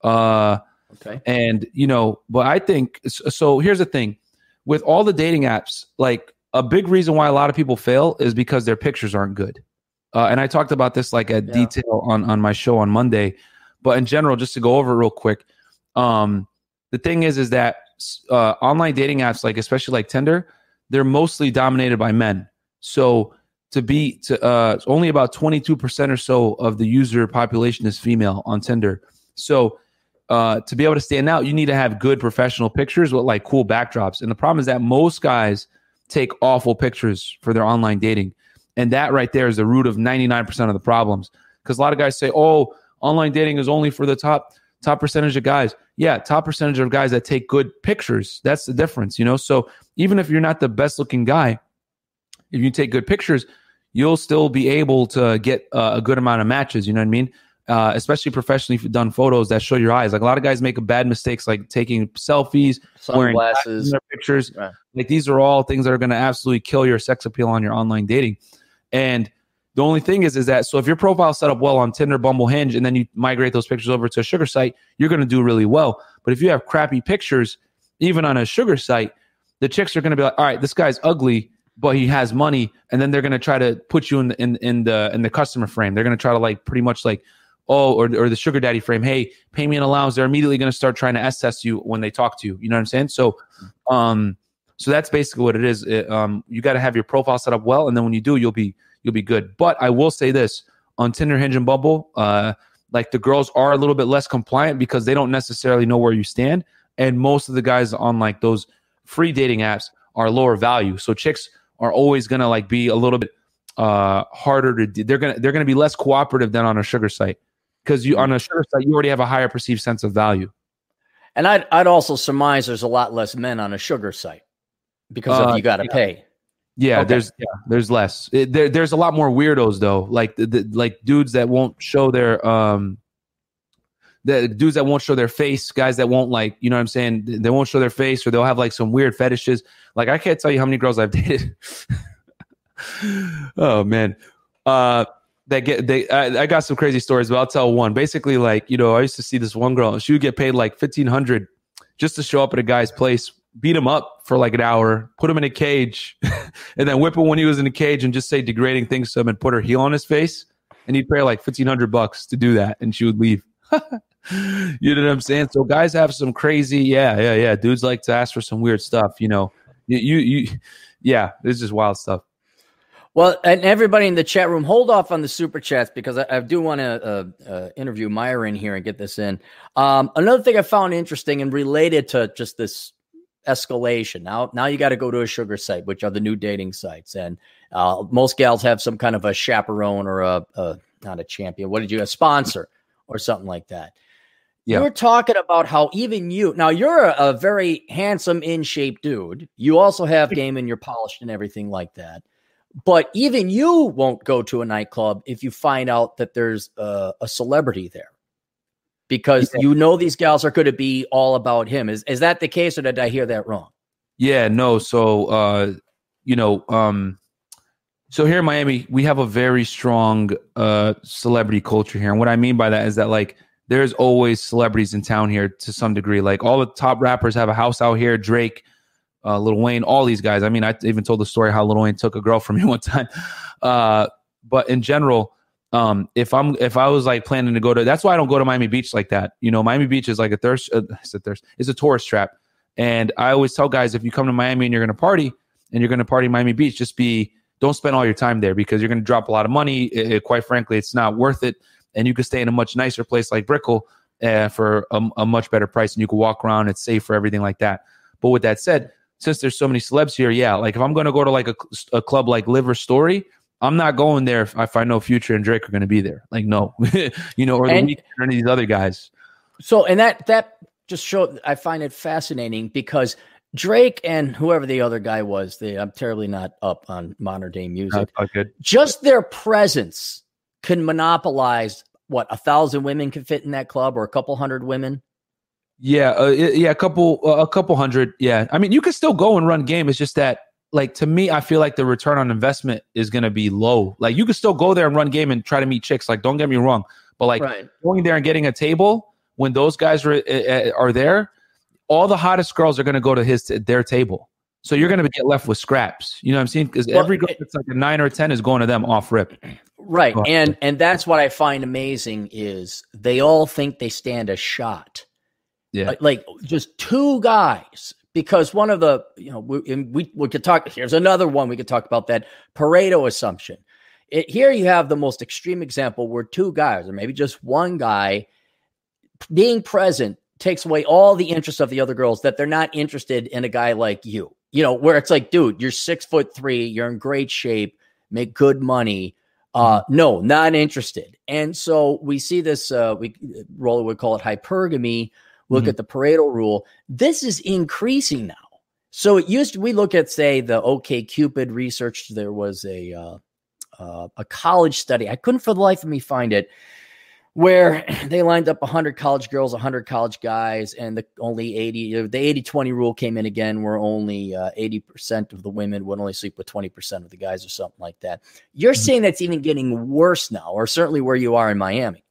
Uh, okay. And you know, but I think so. Here's the thing: with all the dating apps, like a big reason why a lot of people fail is because their pictures aren't good. Uh, and I talked about this like at yeah. detail on on my show on Monday. But in general, just to go over it real quick, um, the thing is, is that uh, online dating apps, like especially like Tinder, they're mostly dominated by men. So to be to uh, only about 22% or so of the user population is female on Tinder. So uh, to be able to stand out, you need to have good professional pictures with like cool backdrops. And the problem is that most guys take awful pictures for their online dating. And that right there is the root of 99% of the problems. Because a lot of guys say, oh, online dating is only for the top top percentage of guys. Yeah, top percentage of guys that take good pictures. That's the difference, you know? So even if you're not the best looking guy, if you take good pictures, you'll still be able to get uh, a good amount of matches, you know what I mean? Uh, especially professionally done photos that show your eyes. Like a lot of guys make bad mistakes, like taking selfies, sunglasses, wearing pictures. Right. Like these are all things that are going to absolutely kill your sex appeal on your online dating. And the only thing is, is that so if your profile set up well on Tinder, Bumble, Hinge, and then you migrate those pictures over to a sugar site, you're going to do really well. But if you have crappy pictures, even on a sugar site, the chicks are going to be like, all right, this guy's ugly, but he has money, and then they're going to try to put you in the in, in the in the customer frame. They're going to try to like pretty much like, oh, or or the sugar daddy frame. Hey, pay me an allowance. They're immediately going to start trying to S test you when they talk to you. You know what I'm saying? So, um, so that's basically what it is. It, um, you got to have your profile set up well, and then when you do, you'll be you'll be good. But I will say this on Tinder, Hinge, and Bumble, uh, like the girls are a little bit less compliant because they don't necessarily know where you stand, and most of the guys on like those free dating apps are lower value. So chicks are always gonna like be a little bit uh, harder to. Do. They're gonna they're gonna be less cooperative than on a sugar site because you on a sugar site you already have a higher perceived sense of value. And I'd I'd also surmise there's a lot less men on a sugar site because uh, of you got to yeah. pay. Yeah, okay. there's yeah, there's less. It, there, there's a lot more weirdos though, like the, the, like dudes that won't show their um, the dudes that won't show their face, guys that won't like, you know what I'm saying? They won't show their face, or they'll have like some weird fetishes. Like I can't tell you how many girls I've dated. oh man, uh, that get they. I, I got some crazy stories, but I'll tell one. Basically, like you know, I used to see this one girl. She would get paid like fifteen hundred just to show up at a guy's place beat him up for like an hour, put him in a cage, and then whip him when he was in the cage and just say degrading things to him and put her heel on his face. And he'd pay like fifteen hundred bucks to do that, and she would leave. you know what I'm saying? So guys have some crazy, yeah, yeah, yeah. Dudes like to ask for some weird stuff. You know, you, you, you yeah, it's just wild stuff. Well, and everybody in the chat room, hold off on the super chats because I, I do want to uh, uh, interview Myron here and get this in. Um, another thing I found interesting and related to just this escalation. Now, now you got to go to a sugar site, which are the new dating sites, and uh, most gals have some kind of a chaperone or a, a not a champion. What did you a sponsor or something like that? Yeah. You're talking about how even you now you're a, a very handsome, in shape dude. You also have game and you're polished and everything like that. But even you won't go to a nightclub if you find out that there's a, a celebrity there because yeah. you know these gals are going to be all about him. Is is that the case, or did I hear that wrong? Yeah, no. So, uh, you know, um, so here in Miami, we have a very strong uh, celebrity culture here, and what I mean by that is that like there's always celebrities in town here to some degree. Like all the top rappers have a house out here. Drake, uh, Lil Wayne, all these guys. I mean, I even told the story how Lil Wayne took a girl from me one time. Uh, but in general, um, if I'm if I was like planning to go to, that's why I don't go to Miami Beach like that. You know, Miami Beach is like a thirst, uh, it's a thirst, it's a tourist trap. And I always tell guys, if you come to Miami and you're going to party and you're going to party Miami Beach, just be don't spend all your time there because you're going to drop a lot of money. It, it, quite frankly, it's not worth it. And you could stay in a much nicer place like Brickell uh, for a, a, much better price, and you can walk around. It's safe for everything like that. But with that said, since there's so many celebs here, yeah, like if I'm going to go to like a, a club like LIV or Story, I'm not going there if, if I know Future and Drake are going to be there. Like, no, you know, or, And- the or any of these other guys. So, and that that just showed. I find it fascinating because Drake and whoever the other guy was, they, I'm terribly not up on modern day music. All good. Just their presence can monopolize what a thousand women can fit in that club, or a couple hundred women. Yeah, uh, yeah, a couple, uh, a couple hundred. Yeah, I mean, you can still go and run game. It's just that, like, to me, I feel like the return on investment is going to be low. Like, you can still go there and run game and try to meet chicks. Like, don't get me wrong, but like right. going there and getting a table when those guys are uh, are there, all the hottest girls are going to go to his their table. So you're going to get left with scraps. You know what I'm saying? Because Well, every girl that's like a nine or a ten is going to them off rip. Right. Ahead. And and that's what I find amazing is they all think they stand a shot. Yeah. Like, like just two guys because one of the you know we we, we could talk here's another one we could talk about that Pareto assumption. It, here you have the most extreme example where two guys or maybe just one guy being present takes away all the interest of the other girls that they're not interested in a guy like you. You know, where it's like, dude, you're six foot three, you're in great shape, make good money. Uh, no, not interested. And so we see this. Uh, we Rollo would call it hypergamy. Look Mhm. at the Pareto rule. This is increasing now. So it used to, we look at say the OkCupid research. There was a uh, uh, a college study. I couldn't for the life of me find it where they lined up 100 college girls, 100 college guys, and the only 80, the 80 20 rule came in again, where only uh, 80% of the women would only sleep with 20% of the guys, or something like that. You're Mhm. saying that's even getting worse now, or certainly where you are in Miami.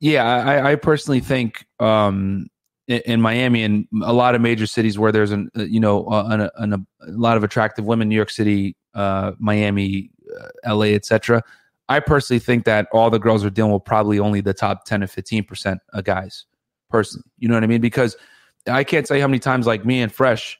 Yeah, I, I personally think um, in, in Miami and a lot of major cities where there's an uh, you know an, an, a lot of attractive women, New York City, uh, Miami, uh, L.A., etc. I personally think that all the girls are dealing with probably only the top ten to fifteen percent of guys. Personally, you know what I mean? Because I can't tell you how many times like me and Fresh,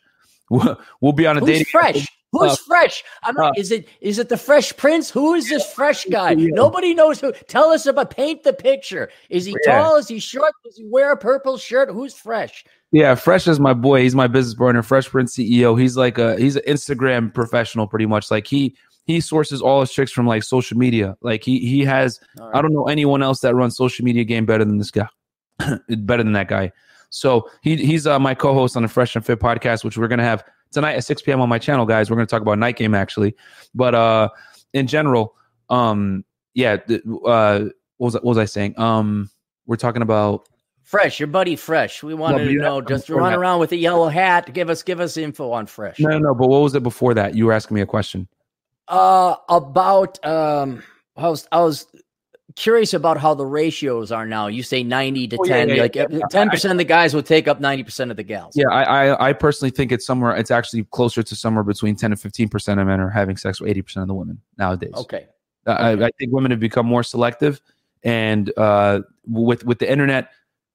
we'll, we'll be on a Who's dating fresh? Who's uh, fresh? I'm not, uh, is it is it the Fresh Prince? Who is this fresh guy? Yeah. Nobody knows who. Tell us about. Paint the picture. Is he Yeah. tall? Is he short? Does he wear a purple shirt? Who's fresh? Yeah, Fresh is my boy. He's my business partner. Fresh Prince CEO. He's like a he's an Instagram professional, pretty much. Like he he sources all his tricks from like social media. Like he he has. Right. I don't know anyone else that runs social media game better than this guy. better than that guy. So he he's uh, my co-host on the Fresh and Fit podcast, which we're gonna have tonight at 6 p.m. on my channel, guys. We're gonna talk about night game actually, but uh, in general, um, yeah. th- Uh, what was what was I saying? Um, we're talking about Fresh, your buddy Fresh. We wanted to know. Just run that- around with a yellow hat. Give us give us info on Fresh. no, no, no. But what was it before that? You were asking me a question. Uh, about um, I was I was curious about how the ratios are now. You say ninety to Oh, ten. yeah, like yeah. ten percent of the guys will take up ninety percent of the gals. Yeah, I, I I personally think it's somewhere. It's actually closer to somewhere between ten and fifteen percent of men are having sex with eighty percent of the women nowadays. Okay. I, I think women have become more selective, and uh, with with the internet,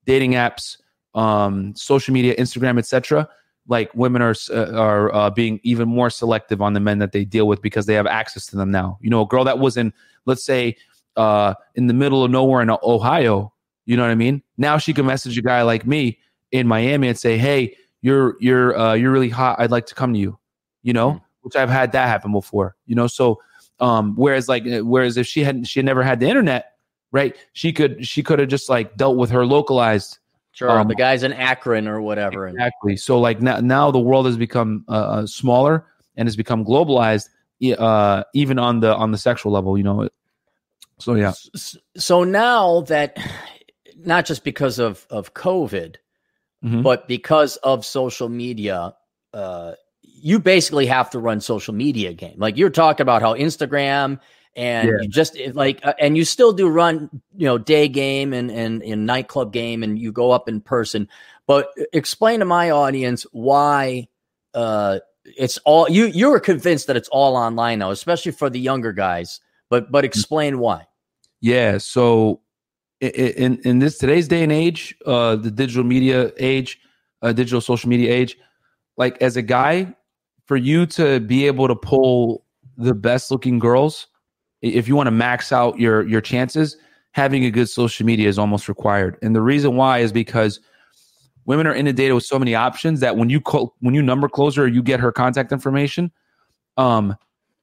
dating apps, um, social media, Instagram, etc. Like women are uh, are uh, being even more selective on the men that they deal with because they have access to them now. You know, a girl that was in, let's say, uh, in the middle of nowhere in Ohio. You know what I mean? Now she can message a guy like me in Miami and say, "Hey, you're you're uh, you're really hot. I'd like to come to you." You know, Mhm. which I've had that happen before. You know, so um, whereas like uh, whereas if she hadn't she had never had the internet, right? She could she could have just like dealt with her localized Sure. Um, the guys in Akron or whatever. Exactly. So like now now the world has become uh, uh, smaller and has become globalized, uh, even on the on the sexual level. You know. So yeah. So now that not just because of of COVID, Mhm. but because of social media, uh, you basically have to run social media game. Like you're talking about how Instagram and Yeah. you just like uh, and you still do run you know day game and and in nightclub game and you go up in person. But explain to my audience why uh, it's all you you're convinced that it's all online now, especially for the younger guys. But but explain why. Yeah. So in in this today's day and age, uh, the digital media age, uh, digital social media age, like as a guy, for you to be able to pull the best looking girls, if you want to max out your your chances, having a good social media is almost required. And the reason why is because women are inundated with so many options that when you call, when you number close her, you get her contact information, um,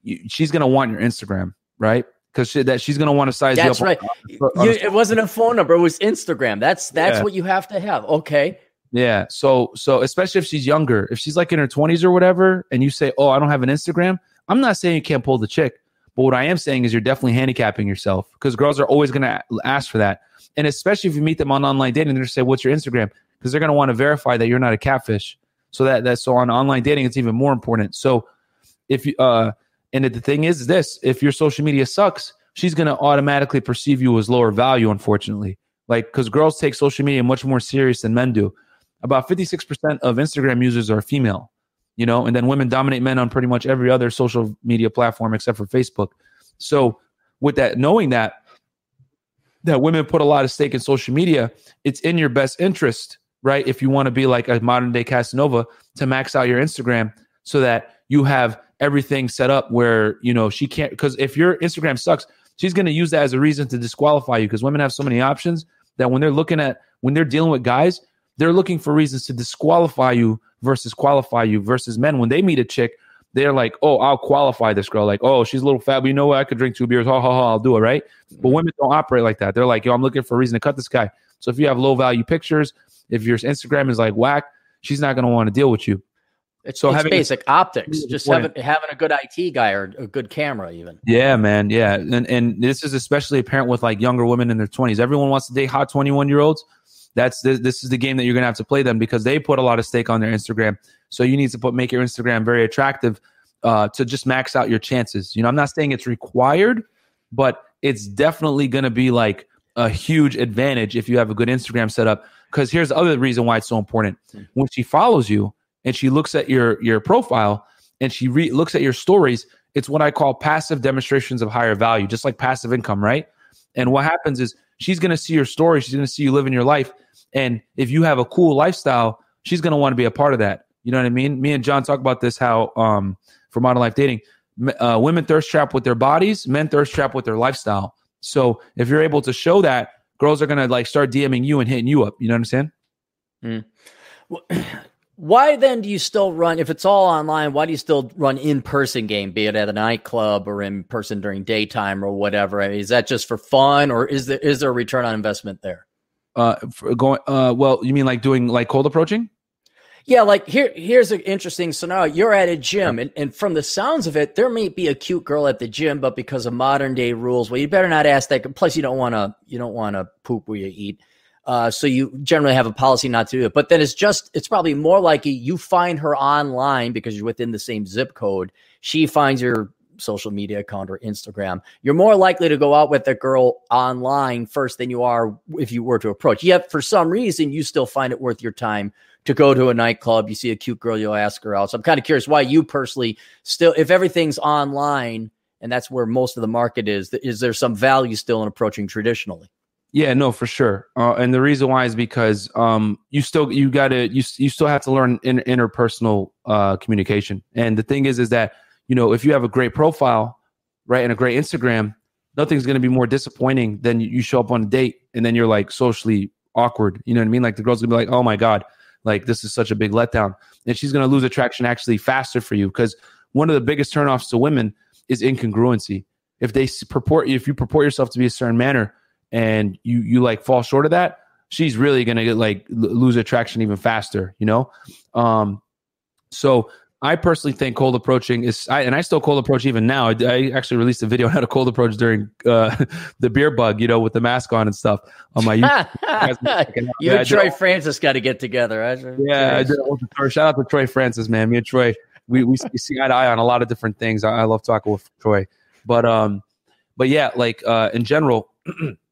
you, she's gonna want your Instagram right? Because she, that she's going to want to size that's you up. That's right. On, you, it wasn't a phone number; it was Instagram. That's that's yeah. what you have to have. Okay. Yeah. So so especially if she's younger, if she's like in her twenties or whatever, and you say, "Oh, I don't have an Instagram," I'm not saying you can't pull the chick, but what I am saying is you're definitely handicapping yourself because girls are always going to ask for that, and especially if you meet them on online dating, they're say, "What's your Instagram?" Because they're going to want to verify that you're not a catfish. So that that so on online dating, it's even more important. So if you uh, and the thing is this: if your social media sucks, she's going to automatically perceive you as lower value. Unfortunately, like because girls take social media much more serious than men do about 56% of Instagram users are female, you know, and then women dominate men on pretty much every other social media platform except for Facebook. So, with that, knowing that, that women put a lot of stake in social media, it's in your best interest, right? If you want to be like a modern day Casanova, to max out your Instagram so that you have everything set up where, you know, she can't, because if your Instagram sucks, she's going to use that as a reason to disqualify you because women have so many options that when they're looking at, when they're dealing with guys, they're looking for reasons to disqualify you versus qualify you versus men. When they meet a chick, they're like, oh, I'll qualify this girl. Like, oh, she's a little fat, but you know what? I could drink two beers. Ha ha ha, I'll do it, right? But mm-hmm. women don't operate like that. They're like, yo, I'm looking for a reason to cut this guy. So if you have low value pictures, if your Instagram is like whack, she's not going to want to deal with you. It's, so it's having basic a, optics, just having, having a good IT guy or a good camera, even. Yeah, man. Yeah. And, and this is especially apparent with like younger women in their 20s. Everyone wants to date hot 21 year olds that's this, this is the game that you're gonna have to play them because they put a lot of stake on their Instagram. So you need to put make your Instagram very attractive uh, to just max out your chances. You know, I'm not saying it's required, but it's definitely gonna be like a huge advantage if you have a good Instagram setup. Because here's the other reason why it's so important. Hmm. When she follows you and she looks at your your profile and she re- looks at your stories, it's what I call passive demonstrations of higher value, just like passive income, right? And what happens is she's going to see your story, she's going to see you living your life, and if you have a cool lifestyle, she's going to want to be a part of that. You know what I mean? Me and John talk about this how um, for modern life dating, uh, women thirst trap with their bodies, men thirst trap with their lifestyle. So if you're able to show that, girls are to like start DMing you and hitting you up. You know what I'm saying? Mm. Well, why then do you still run if it's all online why do you still run in-person game be it at a nightclub or in person during daytime or whatever I mean, is that just for fun or is there is there a return on investment there uh, going. Uh, well, you mean like doing like cold approaching? Yeah, like here, here's an interesting scenario. You're at a gym, and, and from the sounds of it, there may be a cute girl at the gym, but because of modern day rules, well, you better not ask that. Plus, you don't want to, you don't want to poop where you eat. Uh, so you generally have a policy not to do it. But then it's just, it's probably more likely you find her online because you're within the same zip code. She finds your social media account or Instagram, you're more likely to go out with a girl online first than you are if you were to approach. Yet for some reason, you still find it worth your time to go to a nightclub. You see a cute girl, you'll ask her out. So I'm kind of curious why you personally still, if everything's online and that's where most of the market is, is there some value still in approaching traditionally? Yeah, no, for sure. Uh, and the reason why is because um, you still you got to you you still have to learn in, interpersonal uh, communication. And the thing is, is that you know, if you have a great profile, right, and a great Instagram, nothing's going to be more disappointing than you show up on a date and then you're like socially awkward. You know what I mean? Like the girl's gonna be like, oh my God, like this is such a big letdown. And she's gonna lose attraction actually faster for you because one of the biggest turnoffs to women is incongruency. If they purport, if you purport yourself to be a certain manner and you you like fall short of that, she's really gonna get like lose attraction even faster. You know, um, so I personally think cold approaching is, I, and I still cold approach even now. I, I, actually released a video on how to cold approach during uh, the beer bug, you know, with the mask on and stuff on my YouTube. you and Troy Francis got to get together. Right? Yeah, I did. Shout out to Troy Francis, man. Me and Troy, we, we see eye to eye on a lot of different things. I, I love talking with Troy, but um, but yeah, like uh, in general,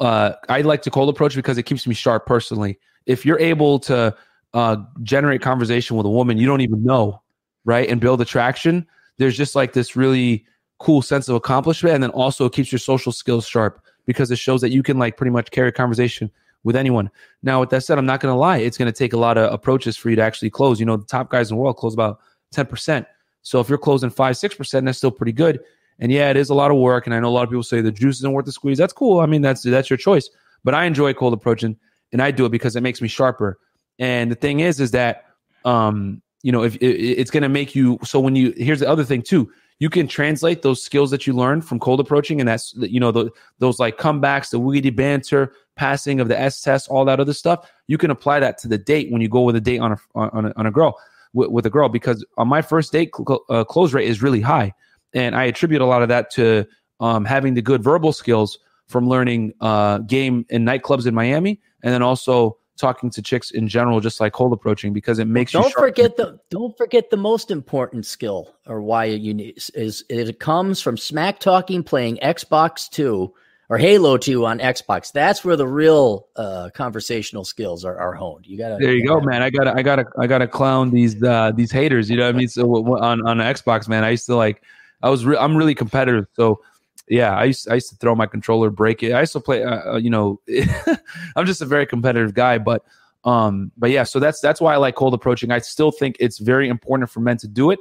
uh, I like to cold approach because it keeps me sharp personally. If you're able to uh, generate conversation with a woman you don't even know, right? And build attraction, there's just like this really cool sense of accomplishment. And then also it keeps your social skills sharp because it shows that you can like pretty much carry a conversation with anyone. Now, with that said, I'm not going to lie. It's going to take a lot of approaches for you to actually close. You know, the top guys in the world close about 10%. So if you're closing five, 6%, that's still pretty good. And yeah, it is a lot of work. And I know a lot of people say the juice isn't worth the squeeze. That's cool. I mean, that's, that's your choice. But I enjoy cold approaching and I do it because it makes me sharper. And the thing is, is that um, you know, if it, it's going to make you. So when you here's the other thing too, you can translate those skills that you learned from cold approaching, and that's you know the, those like comebacks, the weedy banter, passing of the S test, all that other stuff. You can apply that to the date when you go with a date on a on a, on a girl with, with, a girl because on my first date cl- uh, close rate is really high, and I attribute a lot of that to um, having the good verbal skills from learning uh, game in nightclubs in Miami, and then also talking to chicks in general, just like cold approaching, because it makes don't you. Don't forget the don't forget the most important skill or why you need is, is it comes from smack talking, playing Xbox Two or Halo Two on Xbox. That's where the real uh, conversational skills are, are honed. You gotta. There you go, man. I gotta, I gotta, I gotta clown these uh, these haters. You know what I mean? So on on Xbox, man, I used to like. I was, re- I'm really competitive, so yeah, I used I used to throw my controller, break it. I used to play. Uh, uh you know, I'm just a very competitive guy, but um, but yeah. So that's that's why I like cold approaching. I still think it's very important for men to do it,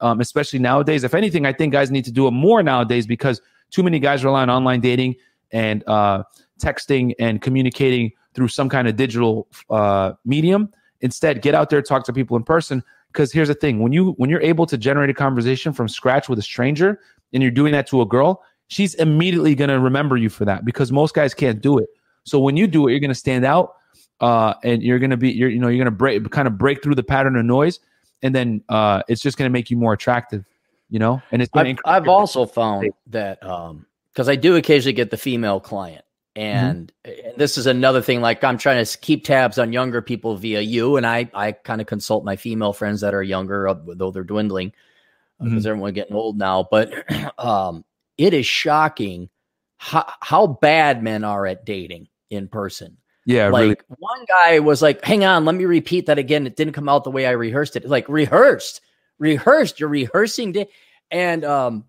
um, especially nowadays. If anything, I think guys need to do it more nowadays because too many guys rely on online dating and uh, texting and communicating through some kind of digital uh, medium. Instead, get out there, talk to people in person. Because here's the thing: when you when you're able to generate a conversation from scratch with a stranger, and you're doing that to a girl, she's immediately going to remember you for that because most guys can't do it. So when you do it, you're going to stand out, uh, and you're going to be, you're, you know, you're going to break, kind of break through the pattern of noise, and then uh, it's just going to make you more attractive, you know. And it's. I've, I've also found that um, because I do occasionally get the female client, and, mm-hmm. and this is another thing. Like I'm trying to keep tabs on younger people via you, and I I kind of consult my female friends that are younger, uh, though they're dwindling because mm-hmm. everyone's getting old now. But um, it is shocking how, how bad men are at dating in person. Yeah, like really. one guy was like, "Hang on, let me repeat that again. It didn't come out the way I rehearsed it. Like rehearsed, rehearsed. You're rehearsing, di-. and um,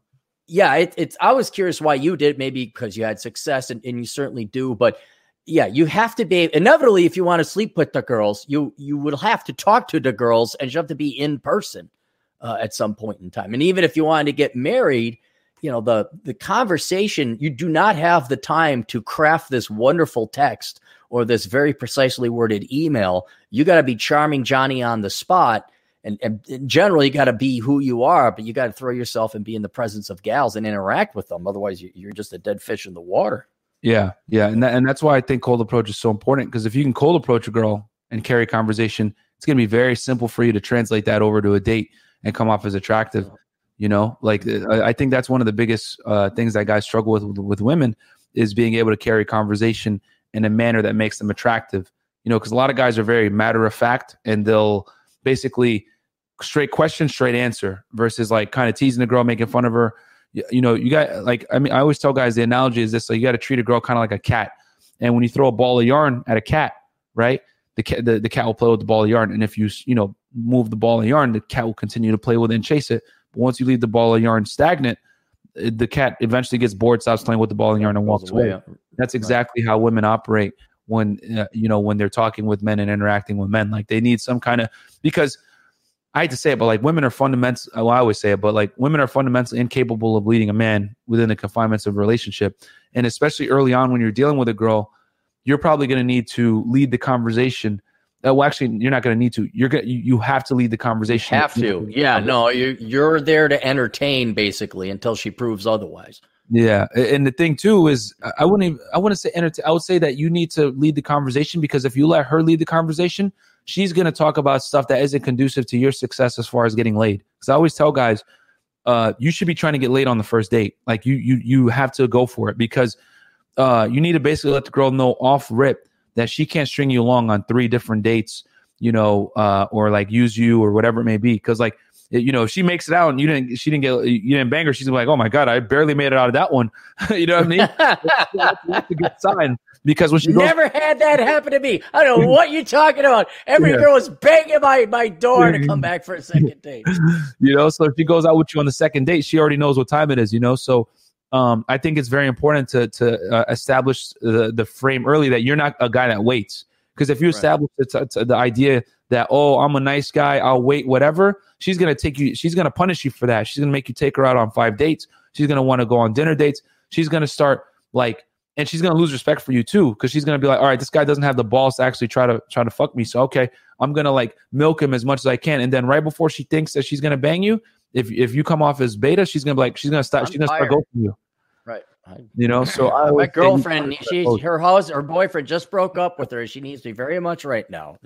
yeah, it, it's. I was curious why you did. Maybe because you had success, and, and you certainly do. But yeah, you have to be inevitably if you want to sleep with the girls, you you will have to talk to the girls, and you have to be in person uh, at some point in time. And even if you wanted to get married, you know the the conversation you do not have the time to craft this wonderful text or this very precisely worded email you got to be charming johnny on the spot and, and in general you got to be who you are but you got to throw yourself and be in the presence of gals and interact with them. Otherwise you're just a dead fish in the water. Yeah yeah and, that, and that's why i think cold approach is so important because if you can cold approach a girl and carry conversation it's going to be very simple for you to translate that over to a date and come off as attractive you know, like I think that's one of the biggest uh, things that guys struggle with, with with women is being able to carry conversation in a manner that makes them attractive. You know, because a lot of guys are very matter of fact and they'll basically straight question, straight answer versus like kind of teasing the girl, making fun of her. You, you know, you got like I mean, I always tell guys the analogy is this: like you got to treat a girl kind of like a cat, and when you throw a ball of yarn at a cat, right? The cat, the, the cat will play with the ball of yarn, and if you you know move the ball of yarn, the cat will continue to play with it and chase it but once you leave the ball of yarn stagnant, eh, the cat eventually gets bored, stops playing with the ball of yarn, and walks away. away. That's exactly right. how women operate when uh, you know when they're talking with men and interacting with men. Like they need some kind of because I hate to say it, but like women are fundamental. Well, I always say it, but like women are fundamentally incapable of leading a man within the confinements of a relationship, and especially early on when you're dealing with a girl, you're probably going to need to lead the conversation uh, well, actually, you're not going to need to. You're going. You, have to lead the conversation. Have to. Yeah. No. You you're there to entertain basically until she proves otherwise. Yeah, and the thing too is, I wouldn't. Even, I wouldn't say entertain. I would say that you need to lead the conversation because if you let her lead the conversation, she's going to talk about stuff that isn't conducive to your success as far as getting laid. Because I always tell guys, uh, you should be trying to get laid on the first date. Like you, you, you have to go for it because uh, you need to basically let the girl know off rip that she can't string you along on three different dates, you know, uh, or like use you or whatever it may be. Cause like, you know, if she makes it out and you didn't, she didn't get, you didn't bang her. She's like, oh my god, I barely made it out of that one. you know what I mean? that's, a good sign because when she never goes, had that happen to me. I don't know what you're talking about. Every yeah. girl was banging my my door to come back for a second date. you know, so if she goes out with you on the second date, she already knows what time it is. You know, so um, I think it's very important to to uh, establish the, the frame early that you're not a guy that waits. Because if you right. establish the, the idea that oh I'm a nice guy, I'll wait, whatever, she's gonna take you. She's gonna punish you for that. She's gonna make you take her out on five dates. She's gonna want to go on dinner dates. She's gonna start like, and she's gonna lose respect for you too, because she's gonna be like, all right, this guy doesn't have the balls to actually try to try to fuck me. So okay, I'm gonna like milk him as much as I can, and then right before she thinks that she's gonna bang you, if if you come off as beta, she's gonna be like she's gonna start. I'm she's gonna start fired. ghosting you. Right. I, You know. So I my girlfriend, she her house, her boyfriend just broke up with her. She needs me very much right now.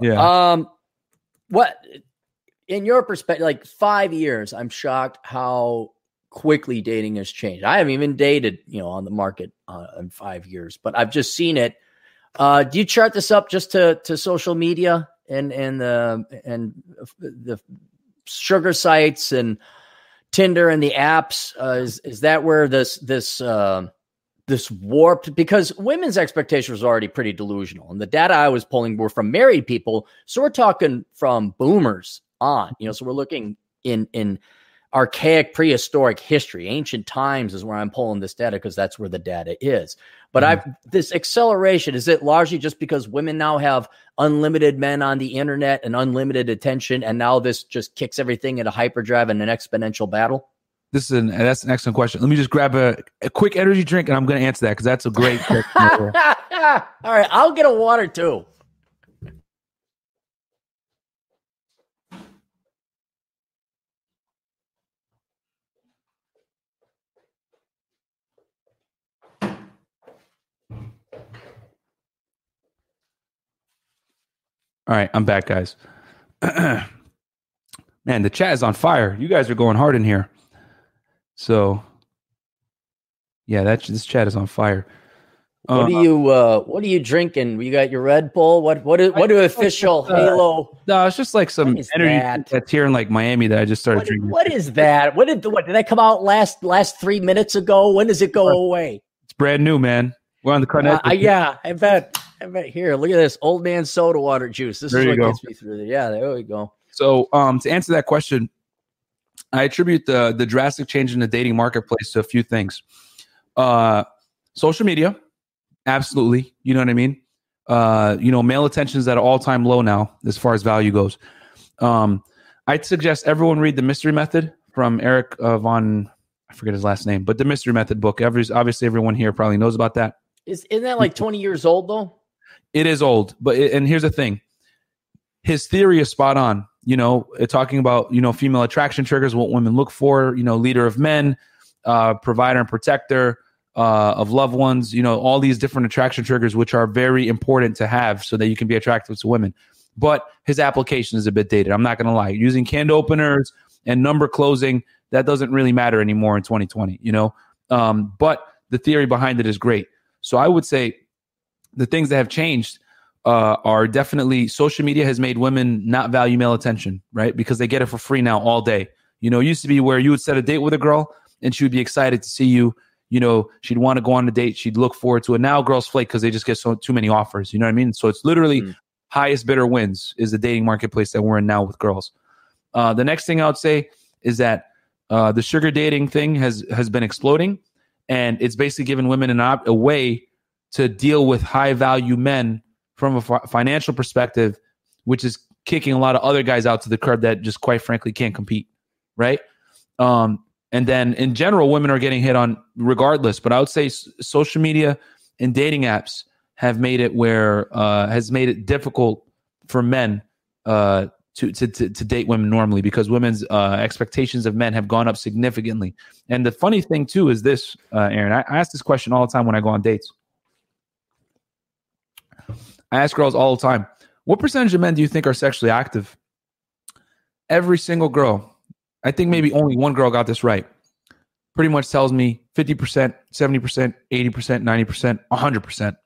Yeah. Um, what in your perspective? Like five years, I'm shocked how quickly dating has changed. I haven't even dated, you know, on the market uh, in five years, but I've just seen it. Uh, do you chart this up just to to social media and and the and the sugar sites and Tinder and the apps? Uh, is is that where this this uh, this warped? Because women's expectations were already pretty delusional, and the data I was pulling were from married people. So we're talking from boomers on. You know, so we're looking in in archaic prehistoric history. Ancient times is where i'm pulling this data because that's where the data is. But mm-hmm. i've this acceleration is it largely just because women now have unlimited men on the internet and unlimited attention and now this just kicks everything into hyperdrive and an exponential battle? This is an that's an excellent question. Let me just grab a, a quick energy drink and I'm going to answer that because that's a great. all right i'll get a water too All right, I'm back, guys. Man, the chat is on fire. You guys are going hard in here. So, yeah, that this chat is on fire. what Uh, are you uh what are you drinking you got your red bull what what is, what do official uh, halo No, it's just like some energy that? that's here in like Miami that I just started What, drinking. what is that? What did what did that come out last last three minutes ago? When does it go away? It's brand new, man. We're on the Uh, Carnet. yeah, I bet. I bet. Here, look at this old man soda water juice. This There is what go. gets me through. The, yeah, there we go. So, um, to answer that question, I attribute the the drastic change in the dating marketplace to a few things. Uh, social media, absolutely. You know what I mean. Uh, you know, male attention is at an all time low now as far as value goes. Um, I'd suggest everyone read the Mystery Method from Eric uh, von. I forget his last name, but the Mystery Method book. Every, obviously, everyone here probably knows about that. Is isn't that like twenty years old though? It is old, but it, and here's the thing: his theory is spot on. You know, talking about you know female attraction triggers, what women look for. You know, leader of men, uh, provider and protector uh, of loved ones. You know, all these different attraction triggers, which are very important to have so that you can be attractive to women. But his application is a bit dated. I'm not going to lie. Using canned openers and number closing that doesn't really matter anymore in 2020. You know, um, but the theory behind it is great. So I would say the things that have changed uh, are definitely social media has made women not value male attention, right? Because they get it for free now all day. You know, it used to be where you would set a date with a girl and she would be excited to see you. You know, she'd want to go on the date. She'd look forward to it. Now girls flake because they just get so too many offers. You know what I mean? So it's literally Mm. highest bidder wins is the dating marketplace that we're in now with girls. Uh, the next thing I would say is that uh, the sugar dating thing has has been exploding, and it's basically given women an op- a way to deal with high value men from a financial perspective, which is kicking a lot of other guys out to the curb that just quite frankly can't compete, right? Um, and then in general, women are getting hit on regardless. But I would say s- social media and dating apps have made it where uh, has made it difficult for men uh, to, to to to date women normally because women's uh, expectations of men have gone up significantly. And the funny thing too is this, uh, Aaron. I, I ask this question all the time when I go on dates. I ask girls all the time, what percentage of men do you think are sexually active? Every single girl, I think maybe only one girl got this right, pretty much tells me 50%, 70%, 80%, 90%, 100%.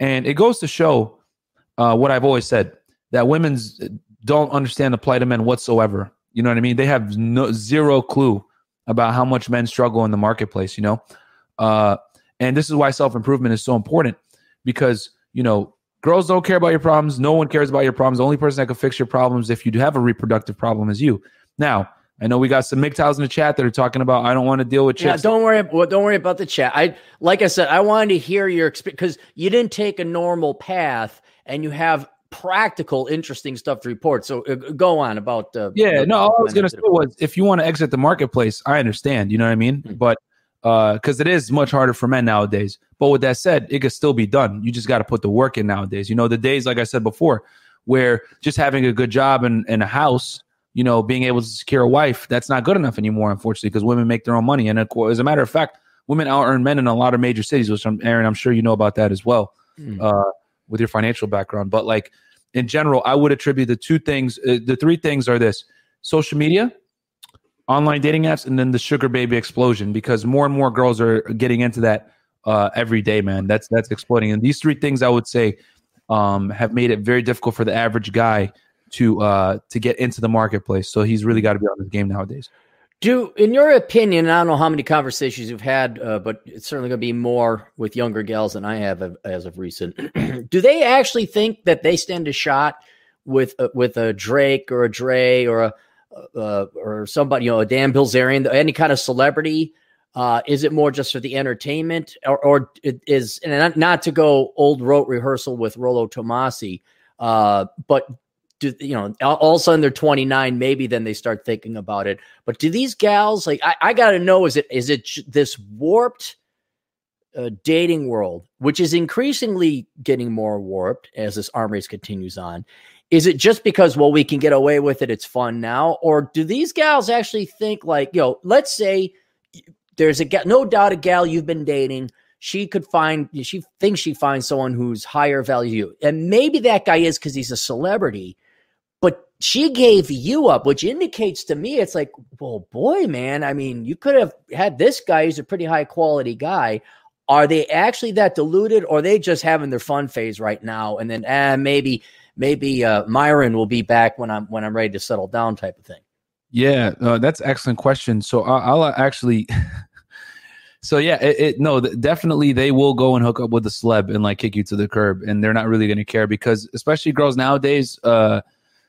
And it goes to show uh, what I've always said that women don't understand the plight of men whatsoever. You know what I mean? They have no, zero clue about how much men struggle in the marketplace, you know? Uh, and this is why self improvement is so important because, you know, girls don't care about your problems. No one cares about your problems. The only person that can fix your problems if you do have a reproductive problem is you. Now, I know we got some MGTOWs in the chat that are talking about I don't want to deal with Yeah, don't worry. Well, don't worry about the chat. I like I said, I wanted to hear your experience because you didn't take a normal path, and you have practical, interesting stuff to report. So uh, go on about. Uh, Yeah, no, all I was gonna say was if you want to exit the marketplace, I understand. You know what I mean? Mhm. But because it is much harder for men nowadays. But with that said, it can still be done. You just got to put the work in nowadays. You know, the days like I said before, where just having a good job and, and a house you know, being able to secure a wife, that's not good enough anymore, unfortunately, because women make their own money. And as a matter of fact, women out earn men in a lot of major cities, which I'm, Aaron, I'm sure you know about that as well mm. uh, with your financial background. But like in general, I would attribute the two things, uh, the three things are this social media, online dating apps, and then the sugar baby explosion because more and more girls are getting into that uh, every day, man. That's that's exploding. And these three things I would say um, have made it very difficult for the average guy to uh, to get into the marketplace. So he's really got to be on this game nowadays. Do, in your opinion, I don't know how many conversations you've had, uh, but it's certainly going to be more with younger gals than I have as of recent. Do they actually think that they stand a shot with uh, with a Drake or a Dre or a uh, or somebody, you know, a Dan Bilzerian, any kind of celebrity? Uh, is it more just for the entertainment, or, or is and not, to go old rote rehearsal with Rollo Tomassi, uh, but do you know all of a sudden they're 29 maybe then they start thinking about it but do these gals like i, I gotta know is it is it this warped uh, dating world which is increasingly getting more warped as this arm race continues on is it just because well we can get away with it it's fun now or do these gals actually think like you know let's say there's a no doubt a gal you've been dating she could find she thinks she finds someone who's higher value and maybe that guy is because he's a celebrity but she gave you up, which indicates to me it's like, well, boy, man. I mean, you could have had this guy who's a pretty high quality guy. Are they actually that deluded, or are they just having their fun phase right now? And then, eh, maybe, maybe uh, Myron will be back when I'm when I'm ready to settle down, type of thing. Yeah, uh, that's excellent question. So I'll, I'll actually. so yeah, it, it, no, definitely they will go and hook up with the celeb and like kick you to the curb, and they're not really going to care because especially girls nowadays. uh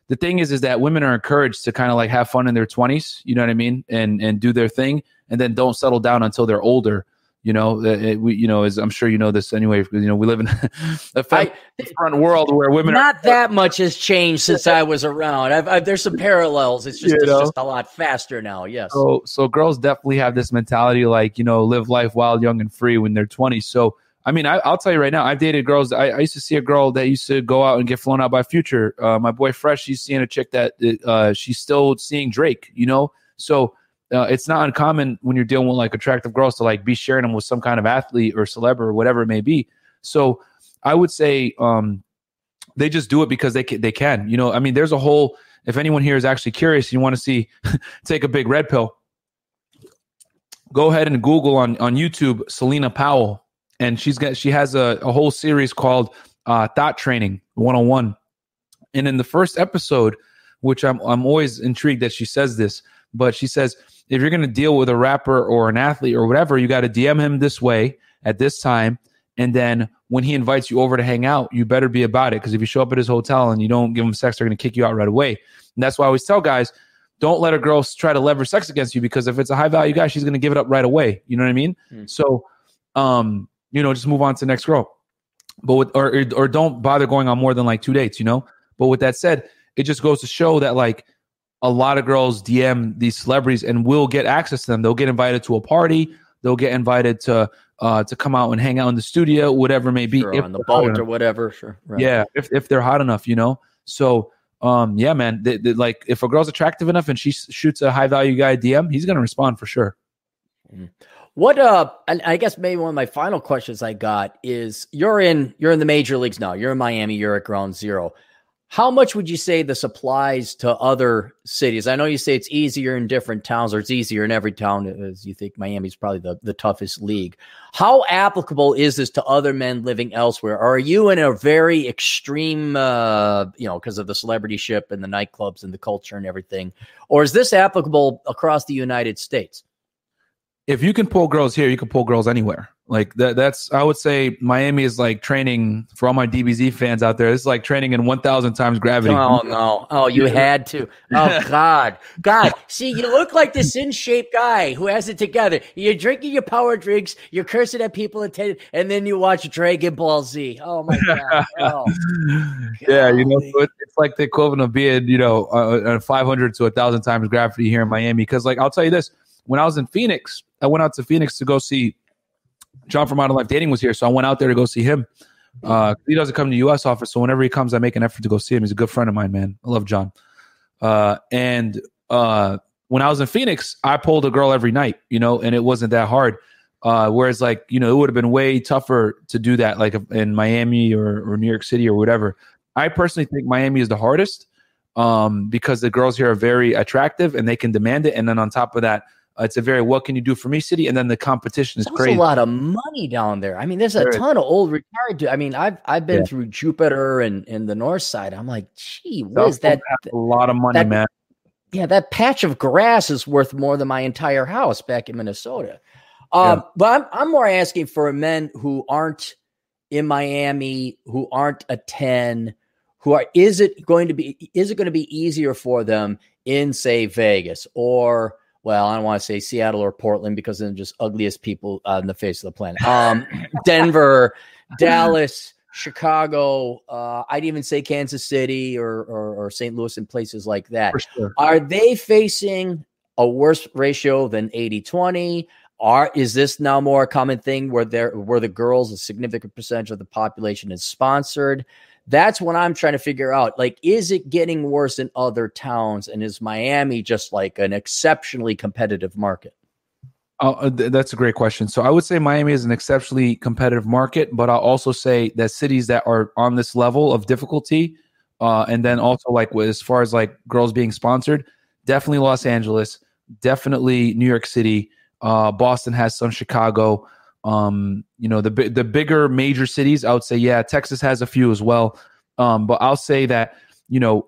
the thing is is that women are encouraged to kind of like have fun in their 20s you know what i mean and and do their thing and then don't settle down until they're older you know it, we you know as i'm sure you know this anyway you know we live in a front world where women not are, that much has changed since i was around I've, I've, there's some parallels it's just, it's just a lot faster now yes so so girls definitely have this mentality like you know live life wild young and free when they're 20 so I mean, I, will tell you right now, I've dated girls. I, I, used to see a girl that used to go out and get flown out by Future. Uh, my boy Fresh, he's seeing a chick that uh, she's still seeing Drake. You know, so uh, it's not uncommon when you're dealing with like attractive girls to like be sharing them with some kind of athlete or celeb or whatever it may be. So I would say um, they just do it because they can, they can. You know, I mean, there's a whole. If anyone here is actually curious, you want to see, take a big red pill. Go ahead and Google on on YouTube Selena Powell and she's got she has a, a whole series called uh, Thought Training 101. And in the first episode, which I'm I'm always intrigued that she says this, but she says if you're going to deal with a rapper or an athlete or whatever, you got to DM him this way at this time, and then when he invites you over to hang out, you better be about it because if you show up at his hotel and you don't give him sex, they're going to kick you out right away. And that's why I always tell guys, don't let a girl try to leverage sex against you because if it's a high value guy, she's going to give it up right away. You know what I mean? Mm. So, um, you know, just move on to the next girl. But with, or or don't bother going on more than like two dates, you know. But with that said, it just goes to show that like a lot of girls DM these celebrities and will get access to them. They'll get invited to a party. They'll get invited to uh, to come out and hang out in the studio, whatever it may be, sure, on the boat or whatever. Sure, right. yeah, if if they're hot enough, you know. So, um, yeah, man, they, they, like if a girl's attractive enough and she shoots a high value guy DM, he's gonna respond for sure. Mm-hmm. What uh and I guess maybe one of my final questions I got is you're in you're in the major leagues now. You're in Miami, you're at ground zero. How much would you say this applies to other cities? I know you say it's easier in different towns, or it's easier in every town, as you think Miami's probably the, the toughest league. How applicable is this to other men living elsewhere? Are you in a very extreme, uh, you know, because of the celebrity ship and the nightclubs and the culture and everything? Or is this applicable across the United States? if you can pull girls here, you can pull girls anywhere. Like that, that's I would say Miami is like training for all my DBZ fans out there. It's like training in one thousand times gravity. Oh no! Oh, you had to. Oh God, God. See, you look like this in shape guy who has it together. You're drinking your power drinks. You're cursing at people and then you watch Dragon Ball Z. Oh my God! Oh, yeah, you know, it's like the equivalent of being, you know, uh, five hundred to a thousand times gravity here in Miami. Because, like, I'll tell you this: when I was in Phoenix, I went out to Phoenix to go see John from Modern Life Dating was here, so I went out there to go see him. Uh, he doesn't come to the U.S. office, so whenever he comes, I make an effort to go see him. He's a good friend of mine, man. I love John. Uh, and uh, when I was in Phoenix, I pulled a girl every night, you know, and it wasn't that hard. Uh, whereas, like, you know, it would have been way tougher to do that, like in Miami or, or New York City or whatever. I personally think Miami is the hardest um, because the girls here are very attractive and they can demand it. And then on top of that, uh, it's a very what can you do for me city, and then the competition is There's crazy. a lot of money down there. I mean, there's a There is. ton of old retired. dude- I mean, I've I've been Yeah. through Jupiter and and the north side. I'm like, gee, what South is that? A lot of money, that- man. Yeah, that patch of grass is worth more than my entire house back in Minnesota. Um, But I'm I'm more asking for men who aren't in Miami, who aren't a ten, who are. Is it going to be? Is it going to be easier for them in say Vegas or? Well, I don't want to say Seattle or Portland because they're just ugliest people on the face of the planet. Um, Denver, Dallas, Chicago. Uh, I'd even say Kansas City or, or or St. Louis and places like that. Sure. Are they facing a worse ratio than 80-20? Are is this now more a common thing where there where the girls, a significant percentage of the population is sponsored? That's what I'm trying to figure out. Like, is it getting worse in other towns? And is Miami just like an exceptionally competitive market? Uh, uh, th- that's a great question. So I would say Miami is an exceptionally competitive market, but I'll also say that cities that are on this level of difficulty, uh, and then also like as far as like girls being sponsored, definitely Los Angeles, definitely New York City. Uh, Boston has some, Chicago. Um, you know the the bigger major cities. I would say yeah, Texas has a few as well. Um, but I'll say that you know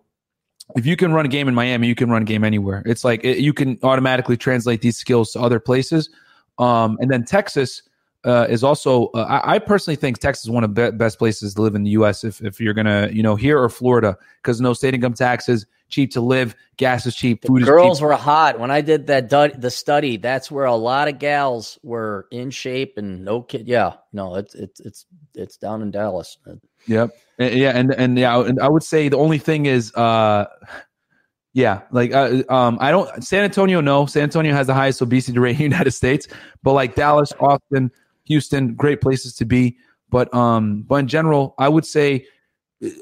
if you can run a game in Miami, you can run a game anywhere. It's like it, you can automatically translate these skills to other places. Um, and then Texas uh, is also. Uh, I, I personally think Texas is one of the be- best places to live in the U.S. If if you're gonna, you know, here or Florida, because no state income taxes, cheap to live, gas is cheap, food is Girls were hot when I did that du- the study. That's where a lot of gals were in shape and no kid. Yeah, no, it's it's it's it's down in Dallas. Yep. Yeah, and and yeah, and I would say the only thing is, uh, yeah, like uh, um, I don't San Antonio. No, San Antonio has the highest obesity rate in the United States, but like Dallas, Austin, Houston, great places to be. But um, but in general, I would say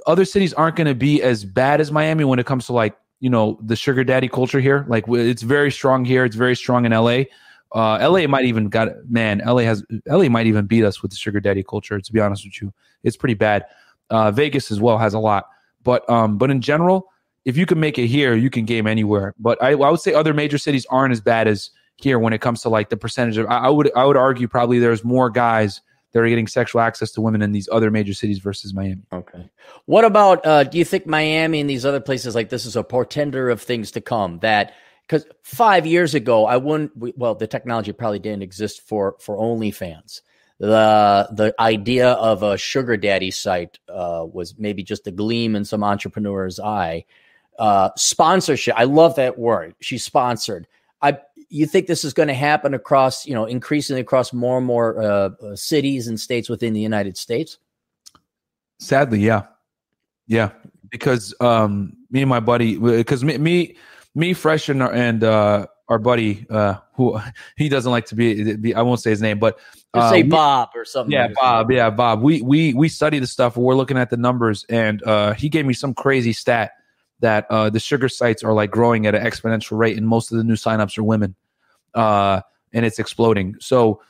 other cities aren't going to be as bad as Miami when it comes to like you know the sugar daddy culture here. Like it's very strong here. It's very strong in LA. Uh, LA might even got man. LA has LA might even beat us with the sugar daddy culture. To be honest with you, it's pretty bad. Uh, Vegas as well has a lot, but um, but in general, if you can make it here, you can game anywhere. But I, I would say other major cities aren't as bad as here when it comes to like the percentage of. I, I would I would argue probably there's more guys that are getting sexual access to women in these other major cities versus Miami. Okay. What about? uh Do you think Miami and these other places like this is a portender of things to come? That because five years ago, I wouldn't. Well, the technology probably didn't exist for for OnlyFans. The the idea of a sugar daddy site uh, was maybe just a gleam in some entrepreneur's eye. Uh, sponsorship. I love that word. She's sponsored. I. You think this is going to happen across, you know, increasingly across more and more uh, uh, cities and states within the United States? Sadly, yeah, yeah, because um, me and my buddy, because me, me, me, fresh and and uh, our buddy, uh, who he doesn't like to be, be I won't say his name, but uh, say we- Bob or something. Yeah, like Bob. Yeah, Bob. We we we study the stuff. We're looking at the numbers, and uh, he gave me some crazy stat that uh, the sugar sites are like growing at an exponential rate, and most of the new signups are women, uh, and it's exploding. So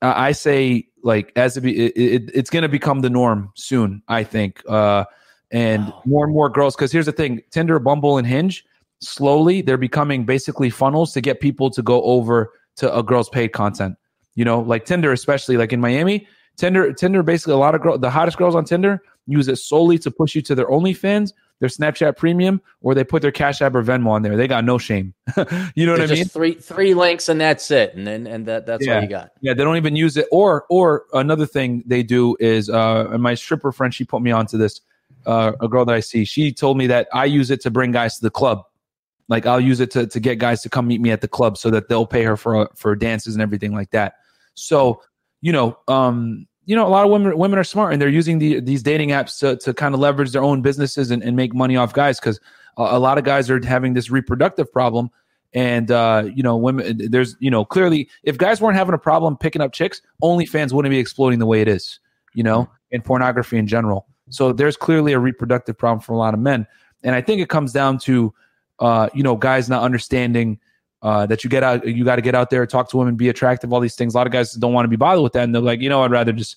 uh, I say, like, as it, be, it, it it's going to become the norm soon. I think, uh, and Wow. more and more girls. Because here's the thing: Tinder, Bumble, and Hinge. Slowly, they're becoming basically funnels to get people to go over to a girl's paid content you know like tinder especially like in miami tinder tinder basically a lot of girls the hottest girls on tinder use it solely to push you to their onlyfans their snapchat premium or they put their cash app or venmo on there. They got no shame. You know what i There's mean? just three three links and that's it, and then and that that's Yeah. all you got. yeah they don't even use it. Or or another thing they do is uh and my stripper friend she put me onto this uh a girl that i see. She told me that i use it to bring guys to the club. Like i'll use it to, to get guys to come meet me at the club so that they'll pay her for for dances and everything like that. So you know um you know a lot of women women are smart and they're using the, these dating apps to, to kind of leverage their own businesses and, and make money off guys because a, a lot of guys are having this reproductive problem. And uh, you know women there's you know clearly if guys weren't having a problem picking up chicks OnlyFans wouldn't be exploding the way it is you know and pornography in general. So there's clearly a reproductive problem for a lot of men. And I think it comes down to uh, you know, guys not understanding uh, that you get out, you got to get out there, talk to women, be attractive, all these things. A lot of guys don't want to be bothered with that, and they're like, you know, I'd rather just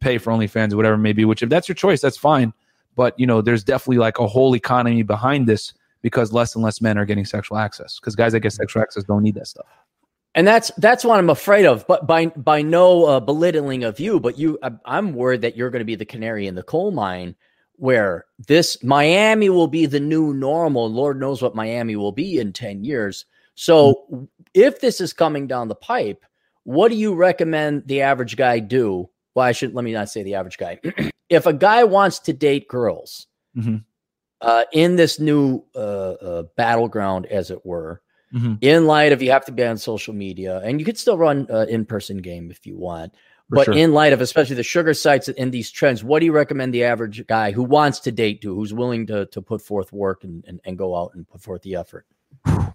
pay for OnlyFans or whatever it may be. Which if that's your choice, that's fine. But you know, there's definitely like a whole economy behind this because less and less men are getting sexual access because guys that get sexual access don't need that stuff. And that's that's what I'm afraid of. But by by no uh, belittling of you, but you, I'm worried that you're going to be the canary in the coal mine, where this Miami will be the new normal. Lord knows what Miami will be in ten years. So mm-hmm. if this is coming down the pipe, what do you recommend the average guy do? Well, I should let me not say the average guy. if a guy wants to date girls mm-hmm. uh, in this new uh, uh, battleground, as it were mm-hmm. in light of you have to be on social media and you could still run an in-person game if you want For but sure. in light of especially the sugar sites and these trends what do you recommend the average guy who wants to date do who's willing to, to put forth work and, and, and go out and put forth the effort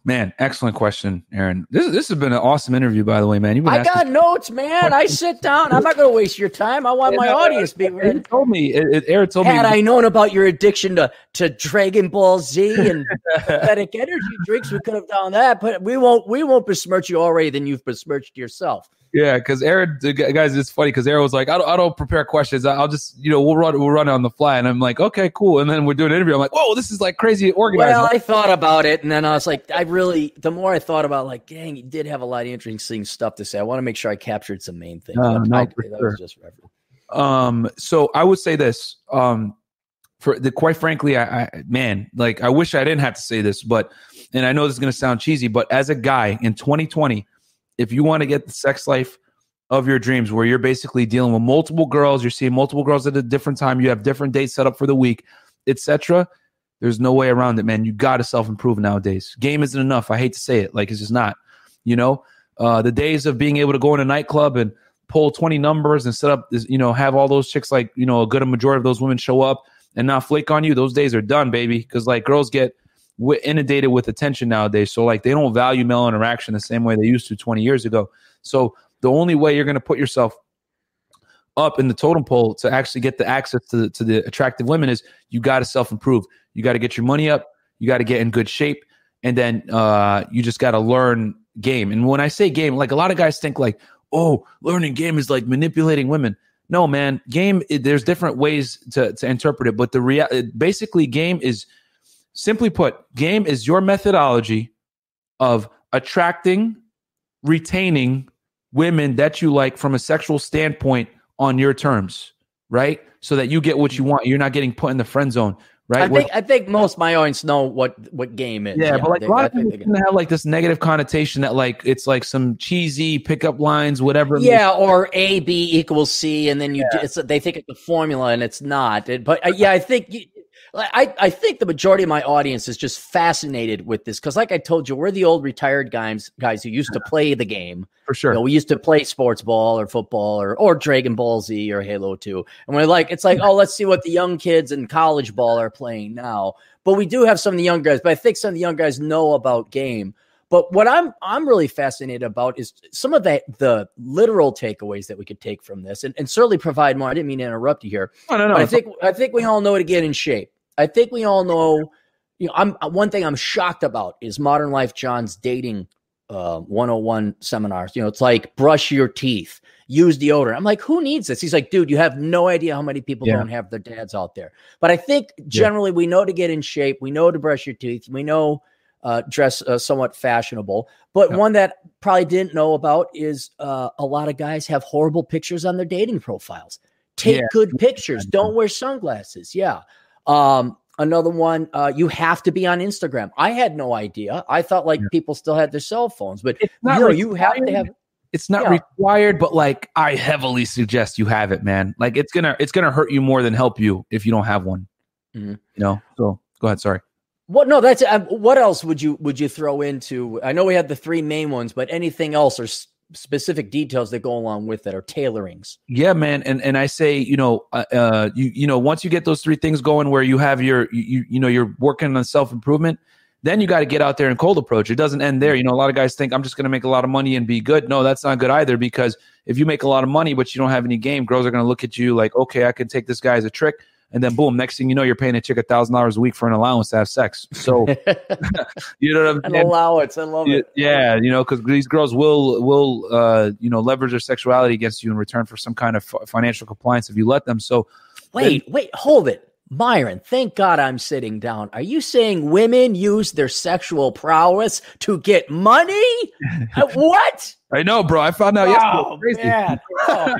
Man, excellent question, Aaron. This this has been an awesome interview, by the way, man. You've I got notes, man. I sit down. I'm not going to waste your time. I want my audience to be. He told me, it, it, Aaron told Had me. Had I known about your addiction to to Dragon Ball Z and pathetic energy drinks, we could have done that. But we won't. We won't besmirch you already. Then you've besmirched yourself. Yeah, because Aaron, guys, it's funny because Aaron was like, I don't, I don't prepare questions. I'll just, you know, we'll run, we'll run it on the fly. And I'm like, okay, cool. And then we're doing an interview. I'm like, whoa, this is like crazy organized. Well, I thought about it, and then I was like, I really, the more I thought about, like, dang, you did have a lot of interesting stuff to say. I want to make sure I captured some main things. Uh, no, I, sure. just um, so I would say this, um, for the quite frankly, I, I man, like, I wish I didn't have to say this, but, and I know this is going to sound cheesy, but as a guy in 2020 if you want to get the sex life of your dreams where you're basically dealing with multiple girls you're seeing multiple girls at a different time you have different dates set up for the week etc there's no way around it man. You got to self-improve nowadays. Game isn't enough. I hate to say it. Like it's just not you know? Uh, the days of being able to go in a nightclub and pull 20 numbers and set up you know have all those chicks like you know a good majority of those women show up and not flake on you those days are done baby. Because like girls get inundated with attention nowadays. So like they don't value male interaction the same way they used to 20 years ago. So the only way you're going to put yourself up in the totem pole to actually get the access to the, to the attractive women is you got to self improve. You got to get your money up. You got to get in good shape, and then uh, you just got to learn game. And when I say game, like a lot of guys think like, oh, learning game is like manipulating women. No, man, game. There's different ways to to interpret it, but the real basically game is Simply put, game is your methodology of attracting, retaining women that you like from a sexual standpoint on your terms, right? So that you get what you want. You're not getting put in the friend zone, right? I think I think most my audience know what what game is. Yeah, yeah but like they, a lot of people have like this negative connotation that like it's like some cheesy pickup lines, whatever. Yeah, or A B equals C, and then you yeah. they think it's a formula and it's not. It, but uh, yeah, I think you, I, I think the majority of my audience is just fascinated with this because, like I told you, we're the old retired guys guys who used to play the game. For sure, you know, we used to play sports ball or football or or Dragon Ball Z or Halo Two, and we're like, it's like, oh, let's see what the young kids in college ball are playing now. But we do have some of the young guys, but I think some of the young guys know about game. But what I'm I'm really fascinated about is some of the the literal takeaways that we could take from this, and, and certainly provide more. I didn't mean to interrupt you here. No, no, no. I think I think we all know to get in shape. I think we all know. You know, I'm uh, one thing I'm shocked about is Modern Life John's dating uh, 101 seminars. You know, it's like brush your teeth, use deodorant. I'm like, who needs this? He's like, dude, you have no idea how many people yeah. don't have their dads out there. But I think generally yeah. we know to get in shape, we know to brush your teeth, we know uh, dress uh, somewhat fashionable. But yeah. one that probably didn't know about is uh, a lot of guys have horrible pictures on their dating profiles. Take good pictures. Don't wear sunglasses. Yeah. Um, another one, uh, you have to be on Instagram. I had no idea. I thought like yeah. people still had their cell phones, but you, know, you have to have. It's not yeah. required, but like I heavily suggest you have it, man. Like it's gonna it's gonna hurt you more than help you if you don't have one. Mm-hmm. You know. So go ahead. Sorry. What? No, that's um, what else would you would you throw into? I know we had the three main ones, but anything else or specific details that go along with that or tailorings. Yeah, man. And and I say, you know, uh, uh, you you know, once you get those three things going, where you have your you you know you're working on self improvement, then you got to get out there and cold approach. It doesn't end there. You know, a lot of guys think I'm just going to make a lot of money and be good. No, that's not good either because if you make a lot of money but you don't have any game, girls are going to look at you like, okay, I can take this guy as a trick. And then boom, next thing you know, you're paying a chick a thousand dollars a week for an allowance to have sex. So you know what I'm An saying? allowance. I love it. yeah, you know, because these girls will will uh, you know leverage their sexuality against you in return for some kind of fi- financial compliance if you let them. So Wait, wait, hold it. Myron, thank God I'm sitting down. Are you saying women use their sexual prowess to get money? Uh, what? I know, bro. I found out yesterday. Oh, crazy. man. Oh.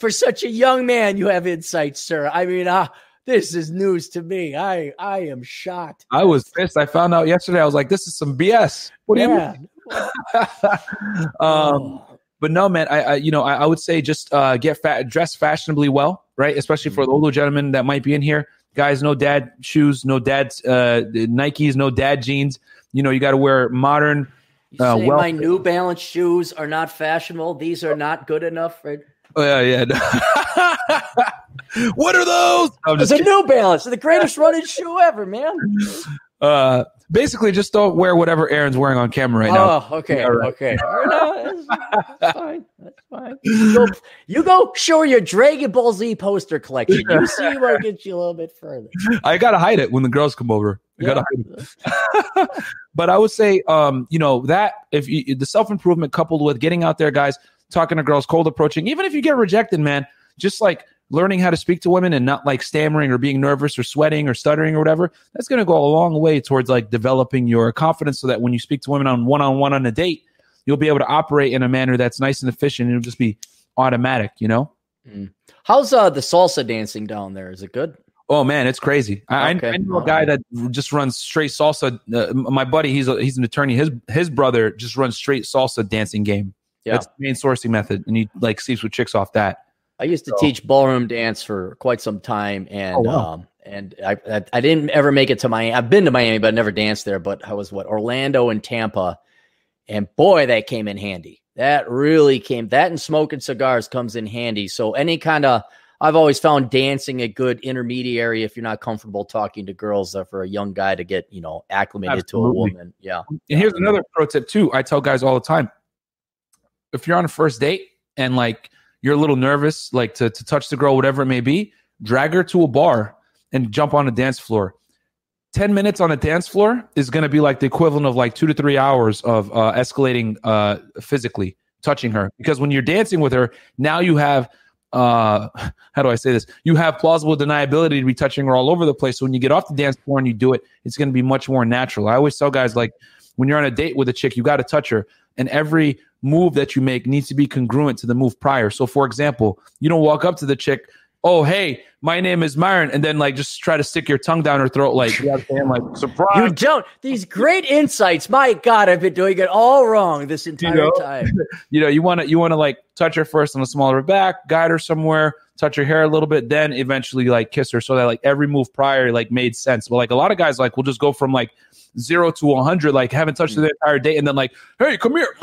For such a young man, you have insight, sir. I mean, uh, this is news to me. I I am shocked. I was pissed. I found out yesterday. I was like, "This is some BS." What do you mean? Yeah. um, but no, man. I, I you know, I, I would say just uh, get fat, dress fashionably well, right? Especially for the older gentlemen that might be in here. Guys, no dad shoes, no dad uh, Nikes, no dad jeans. You know, you got to wear modern. You Uh, say well- my New Balance shoes are not fashionable. These are not good enough. Right? Oh yeah, yeah. what are those? I'm It's just a kidding. New Balance, the greatest running shoe ever, man. uh, basically just don't wear whatever Aaron's wearing on camera right now. Oh, okay, Yeah, right. okay. No, that's, that's fine. That's fine. You go, you go show your Dragon Ball Z poster collection. You see what gets you a little bit further. I gotta hide it when the girls come over. I gotta hide it. but I would say, um, you know, that if you, the self improvement coupled with getting out there, guys, talking to girls, cold approaching, even if you get rejected, man, just like learning how to speak to women and not like stammering or being nervous or sweating or stuttering or whatever, that's going to go a long way towards like developing your confidence so that when you speak to women on one on one on a date, you'll be able to operate in a manner that's nice and efficient and it'll just be automatic, you know? How's uh the salsa dancing down there? Is it good? Oh man, it's crazy. I, Okay. I know a guy that just runs straight salsa. Uh, my buddy, he's a, he's an attorney. His his brother just runs straight salsa dancing game. Yeah. That's the main sourcing method, and he like sleeps with chicks off that. I used to So- teach ballroom dance for quite some time, and Oh, wow. um, and I, I I didn't ever make it to Miami. I've been to Miami, but I never danced there. But I was what Orlando and Tampa, and boy, that came in handy. That really came. That and smoking cigars comes in handy. So any kind of I've always found dancing a good intermediary if you're not comfortable talking to girls uh, for a young guy to get you know acclimated to a woman. Yeah, And here's another pro tip too. I tell guys all the time: if you're on a first date and like you're a little nervous, like to to touch the girl, whatever it may be, drag her to a bar and jump on a dance floor. 10 minutes on a dance floor is going to be like the equivalent of like two to three hours of uh, escalating uh, physically touching her. Because when you're dancing with her now you have uh how do i say this? You have plausible deniability to be touching her all over the place. So when you get off the dance floor and you do it it's going to be much more natural. I always tell guys like when you're on a date with a chick you got to touch her. And every move that you make needs to be congruent to the move prior so for example you don't walk up to the chick oh hey my name is myron and then like just try to stick your tongue down her throat like you know saying? like surprise you don't. These great insights. My God, I've been doing it all wrong this entire know? time. you know, you want to you want to like touch her first on the small of her back, guide her somewhere, touch her hair a little bit, then eventually like kiss her, so that like every move prior like made sense. But like a lot of guys like will just go from like zero to hundred, like haven't touched her mm. the entire day, and then like, hey, come here,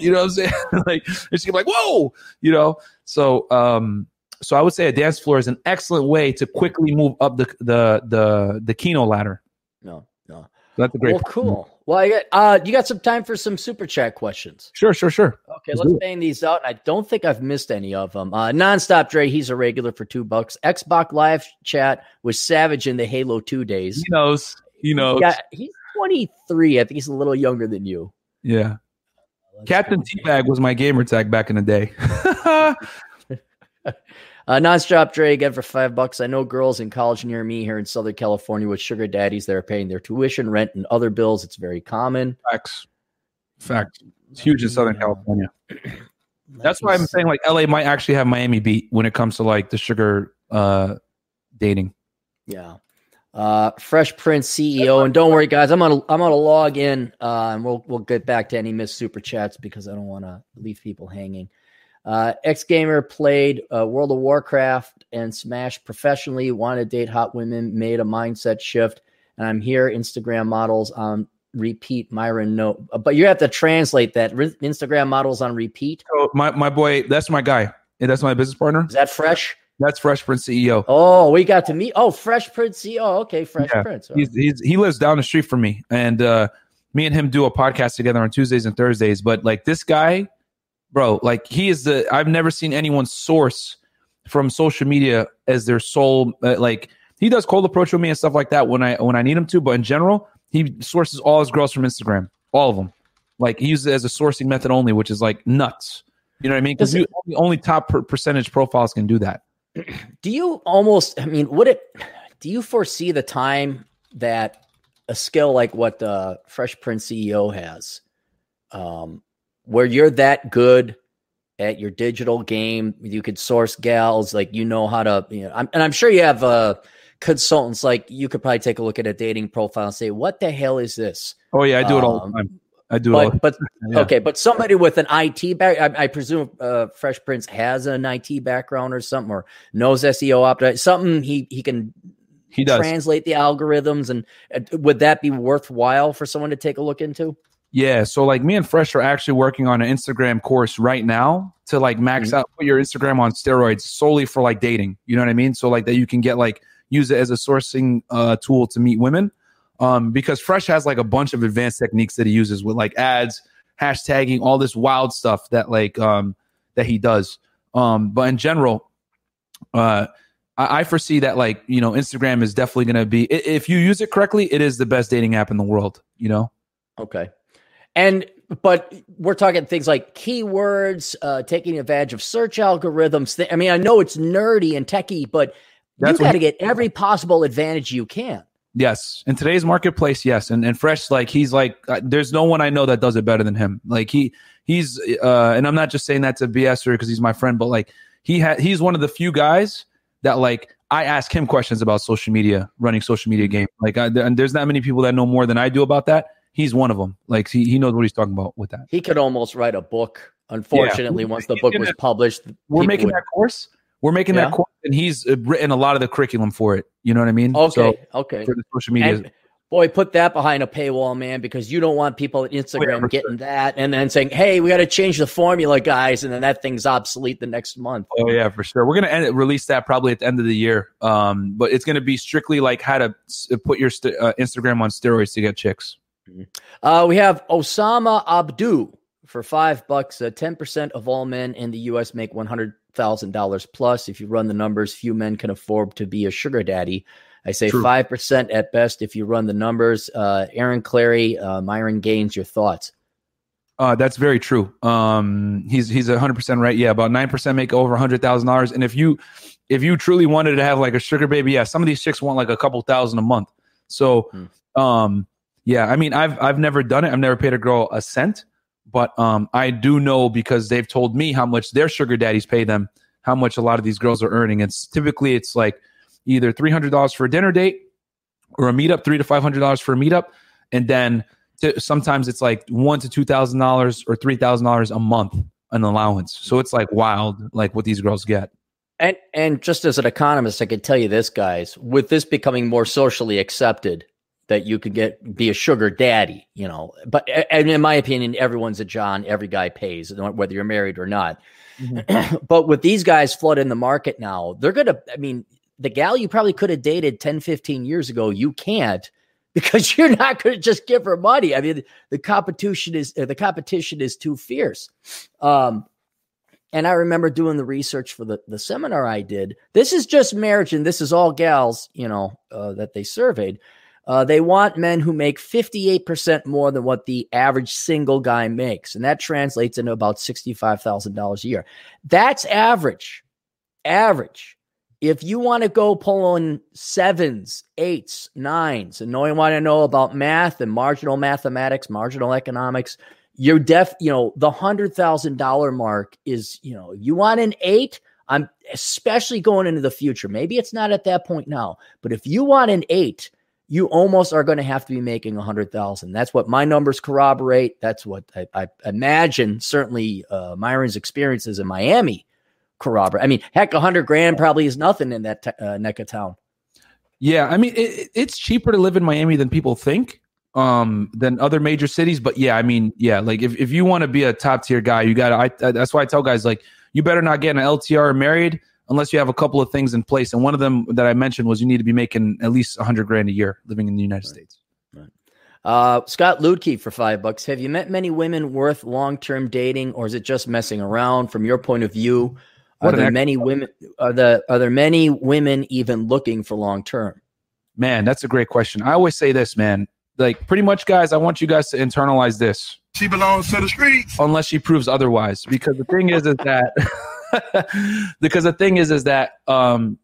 you know what I'm saying? like, she's like, whoa, you know. So, um, so I would say a dance floor is an excellent way to quickly move up the the the the Kino ladder. No, no. That's a great. Well, cool. Well, I got, uh, you got some time for some super chat questions. Sure, sure, sure. Okay, Let's let's bang these out. I don't think I've missed any of them. Uh, Nonstop Dre, he's a regular for two bucks. Xbox Live chat was Savage in the Halo Two days. He knows. He knows. Yeah, he's 23. I think he's a little younger than you. Yeah. Captain. Teabag was my gamer tag back in the day. Uh, Nonstop Dre again for five bucks. I know girls in college near me here in Southern California with sugar daddies that are paying their tuition, rent, and other bills. It's very common. Facts. Facts. It's huge in Southern California. That's why I'm saying like LA might actually have Miami beat when it comes to like the sugar uh dating. Yeah. Uh, Fresh Prince CEO, and don't worry, guys. I'm gonna I'm gonna log in, uh, and we'll we'll get back to any missed super chats because I don't want to leave people hanging. Uh, X Gamer played uh, World of Warcraft and Smash professionally. Wanted to date hot women, made a mindset shift, and I'm here. Instagram models on repeat. Myron, no, but you have to translate that. Re- Instagram models on repeat. So my, my boy, that's my guy. That's my business partner. Is that fresh? That's Fresh Prince CEO. Oh, we got to meet. Oh, Fresh Prince CEO. Okay, Fresh Yeah, Prince. He's, he's he lives down the street from me, and uh, me and him do a podcast together on Tuesdays and Thursdays. But like this guy, bro, like he is the I've never seen anyone source from social media as their sole uh, like he does cold approach with me and stuff like that when I when I need him to, but in general, he sources all his girls from Instagram, all of them. Like he uses it as a sourcing method only, which is like nuts. You know what I mean? Because only, only top per- percentage profiles can do that. Do you almost? I mean, would it? Do you foresee the time that a skill like what the Fresh Prince CEO has, um, where you're that good at your digital game, you could source gals, like you know how to, you know, I'm, and I'm sure you have uh, consultants. Like you could probably take a look at a dating profile and say, "What the hell is this?" Oh yeah, I do it all the um, time. I do but, but yeah. okay, but somebody with an IT back, I, I presume uh, Fresh Prince has an IT background or something, or knows SEO optimize something. He he can he does translate the algorithms, and uh, would that be worthwhile for someone to take a look into? Yeah, so like me and Fresh are actually working on an Instagram course right now to like max mm-hmm. out put your Instagram on steroids solely for like dating. You know what I mean? So like that you can get like use it as a sourcing uh, tool to meet women. Um, because Fresh has like a bunch of advanced techniques that he uses with like ads, hashtagging, all this wild stuff that like um that he does. Um, but in general, uh I, I foresee that like, you know, Instagram is definitely gonna be if you use it correctly, it is the best dating app in the world, you know? Okay. And but we're talking things like keywords, uh, taking advantage of search algorithms. I mean, I know it's nerdy and techy, but That's you got to get every possible advantage you can. Yes, in today's marketplace, yes, and and Fresh, like he's like, uh, there's no one I know that does it better than him. Like he he's, uh, and I'm not just saying that to BS or because he's my friend, but like he had he's one of the few guys that like I ask him questions about social media, running social media game. Like, I, and there's not many people that know more than I do about that he's one of them. Like he, he knows what he's talking about with that. He could almost write a book. Unfortunately, yeah. once the book was published, we're making would, that course. We're making yeah. that course, and he's uh, written a lot of the curriculum for it. You know what I mean? Okay, so, okay. For the social media. And, boy, put that behind a paywall, man, because you don't want people at Instagram oh, yeah, getting that and then saying, "Hey, we got to change the formula, guys," and then that thing's obsolete the next month. Oh yeah, for sure. We're gonna end, release that probably at the end of the year, um, but it's gonna be strictly like how to put your st- uh, Instagram on steroids to get chicks. Uh, we have Osama Abdu for five bucks. Uh, ten percent of all men in the U.S. make one hundred thousand dollars plus. If you run the numbers, few men can afford to be a sugar daddy. I say five percent at best if you run the numbers. Uh, Aaron Clarey, uh, Myron Gaines, your thoughts? Uh, that's very true. Um, he's he's hundred percent right. Yeah, about nine percent make over hundred thousand dollars. And if you if you truly wanted to have like a sugar baby, yeah, some of these chicks want like a couple thousand a month. So, hmm. um, yeah, I mean, I've I've never done it. I've never paid a girl a cent, but um, I do know because they've told me how much their sugar daddies pay them, how much a lot of these girls are earning. It's typically it's like either three hundred dollars for a dinner date or a meetup, three to five hundred dollars for a meetup, and then sometimes it's like one to two thousand dollars or three thousand dollars a month an allowance. So it's like wild, like what these girls get. And and just as an economist, I can tell you this, guys, with this becoming more socially accepted, that you could get be a sugar daddy, you know. But and in my opinion, everyone's a John. Every guy pays, whether you're married or not. Mm-hmm. but with these guys flooding the market now, they're gonna. I mean, the gal you probably could have dated 10, 15 years ago, you can't because you're not going to just give her money. I mean, the competition is the competition is too fierce. Um, and I remember doing the research for the the seminar I did. This is just marriage, and this is all gals, you know, uh, that they surveyed. Uh, they want men who make 58% more than what the average single guy makes. And that translates into about $65,000 a year. That's average. Average. If you want to go pulling sevens, eights, nines, and knowing what I know about math and marginal mathematics, marginal economics, you're def, you know, the hundred thousand dollar mark is, you know, you want an eight. I'm especially going into the future. Maybe it's not at that point now, but if you want an eight, you almost are going to have to be making a hundred thousand. That's what my numbers corroborate. That's what I, I imagine. Certainly, uh, Myron's experiences in Miami corroborate. I mean, heck, a hundred grand probably is nothing in that t- uh, neck of town. Yeah, I mean, it, it's cheaper to live in Miami than people think, um, than other major cities. But yeah, I mean, yeah, like if, if you want to be a top tier guy, you got to. That's why I tell guys like, you better not get an LTR married unless you have a couple of things in place. And one of them that I mentioned was you need to be making at least a hundred grand a year living in the United right. States. Right. Uh, Scott Ludke for five bucks. Have you met many women worth long term dating, or is it just messing around? From your point of view, Are there many women? Are the are there many women even looking for long term? Man, that's a great question. I always say this, man. Like pretty much, guys. I want you guys to internalize this. She belongs to the streets, unless she proves otherwise. Because the thing is, is that because the thing is, is that um,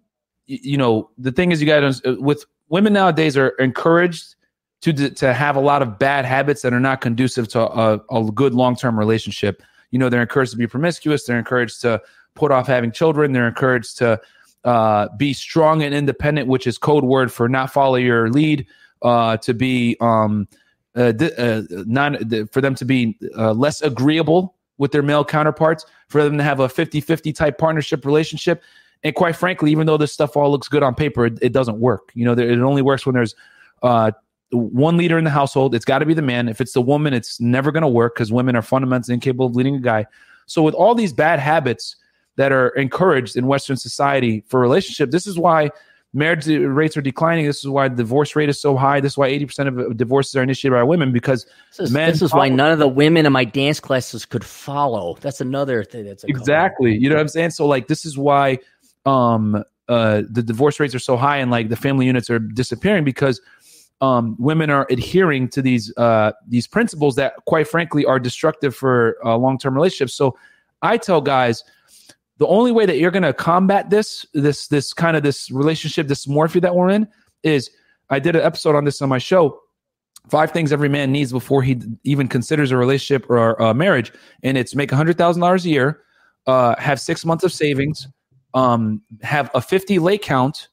you know, the thing is, you guys with women nowadays are encouraged to to have a lot of bad habits that are not conducive to a, a good long term relationship. You know, they're encouraged to be promiscuous. They're encouraged to put off having children. They're encouraged to uh, be strong and independent, which is code word for not follow your lead. Uh, to be um, uh, uh, non for them to be uh, less agreeable with their male counterparts, for them to have a 50-50 type partnership relationship. And quite frankly, even though this stuff all looks good on paper, it, it doesn't work. You know, there, it only works when there's uh, one leader in the household. It's got to be the man. If it's the woman, it's never going to work because women are fundamentally incapable of leading a guy. So with all these bad habits that are encouraged in Western society for relationship, this is why marriage rates are declining. This is why the divorce rate is so high. This is why 80% of divorces are initiated by women because this is, this is why none of the women in my dance classes could follow. That's another thing. That's exactly. You know what I'm saying? So like, this is why um, uh, the divorce rates are so high and like the family units are disappearing because – um, women are adhering to these uh, these principles that, quite frankly, are destructive for uh, long term relationships. So, I tell guys, the only way that you're going to combat this this this kind of this relationship dysmorphia that we're in is I did an episode on this on my show. Five things every man needs before he even considers a relationship or a marriage, and it's make a hundred thousand dollars a year, uh, have six months of savings, um, have a fifty lay count,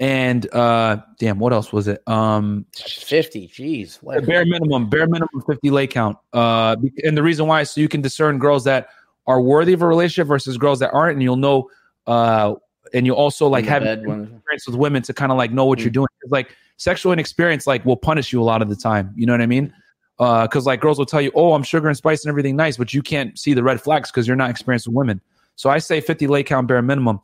and uh damn what else was it um 50 jeez bare minimum bare minimum 50 lay count uh and the reason why is so you can discern girls that are worthy of a relationship versus girls that aren't and you'll know uh and you also like have experience with women to kind of like know what mm-hmm. you're doing like sexual inexperience like will punish you a lot of the time you know what i mean uh because like girls will tell you oh i'm sugar and spice and everything nice but you can't see the red flags because you're not experienced with women so i say 50 lay count bare minimum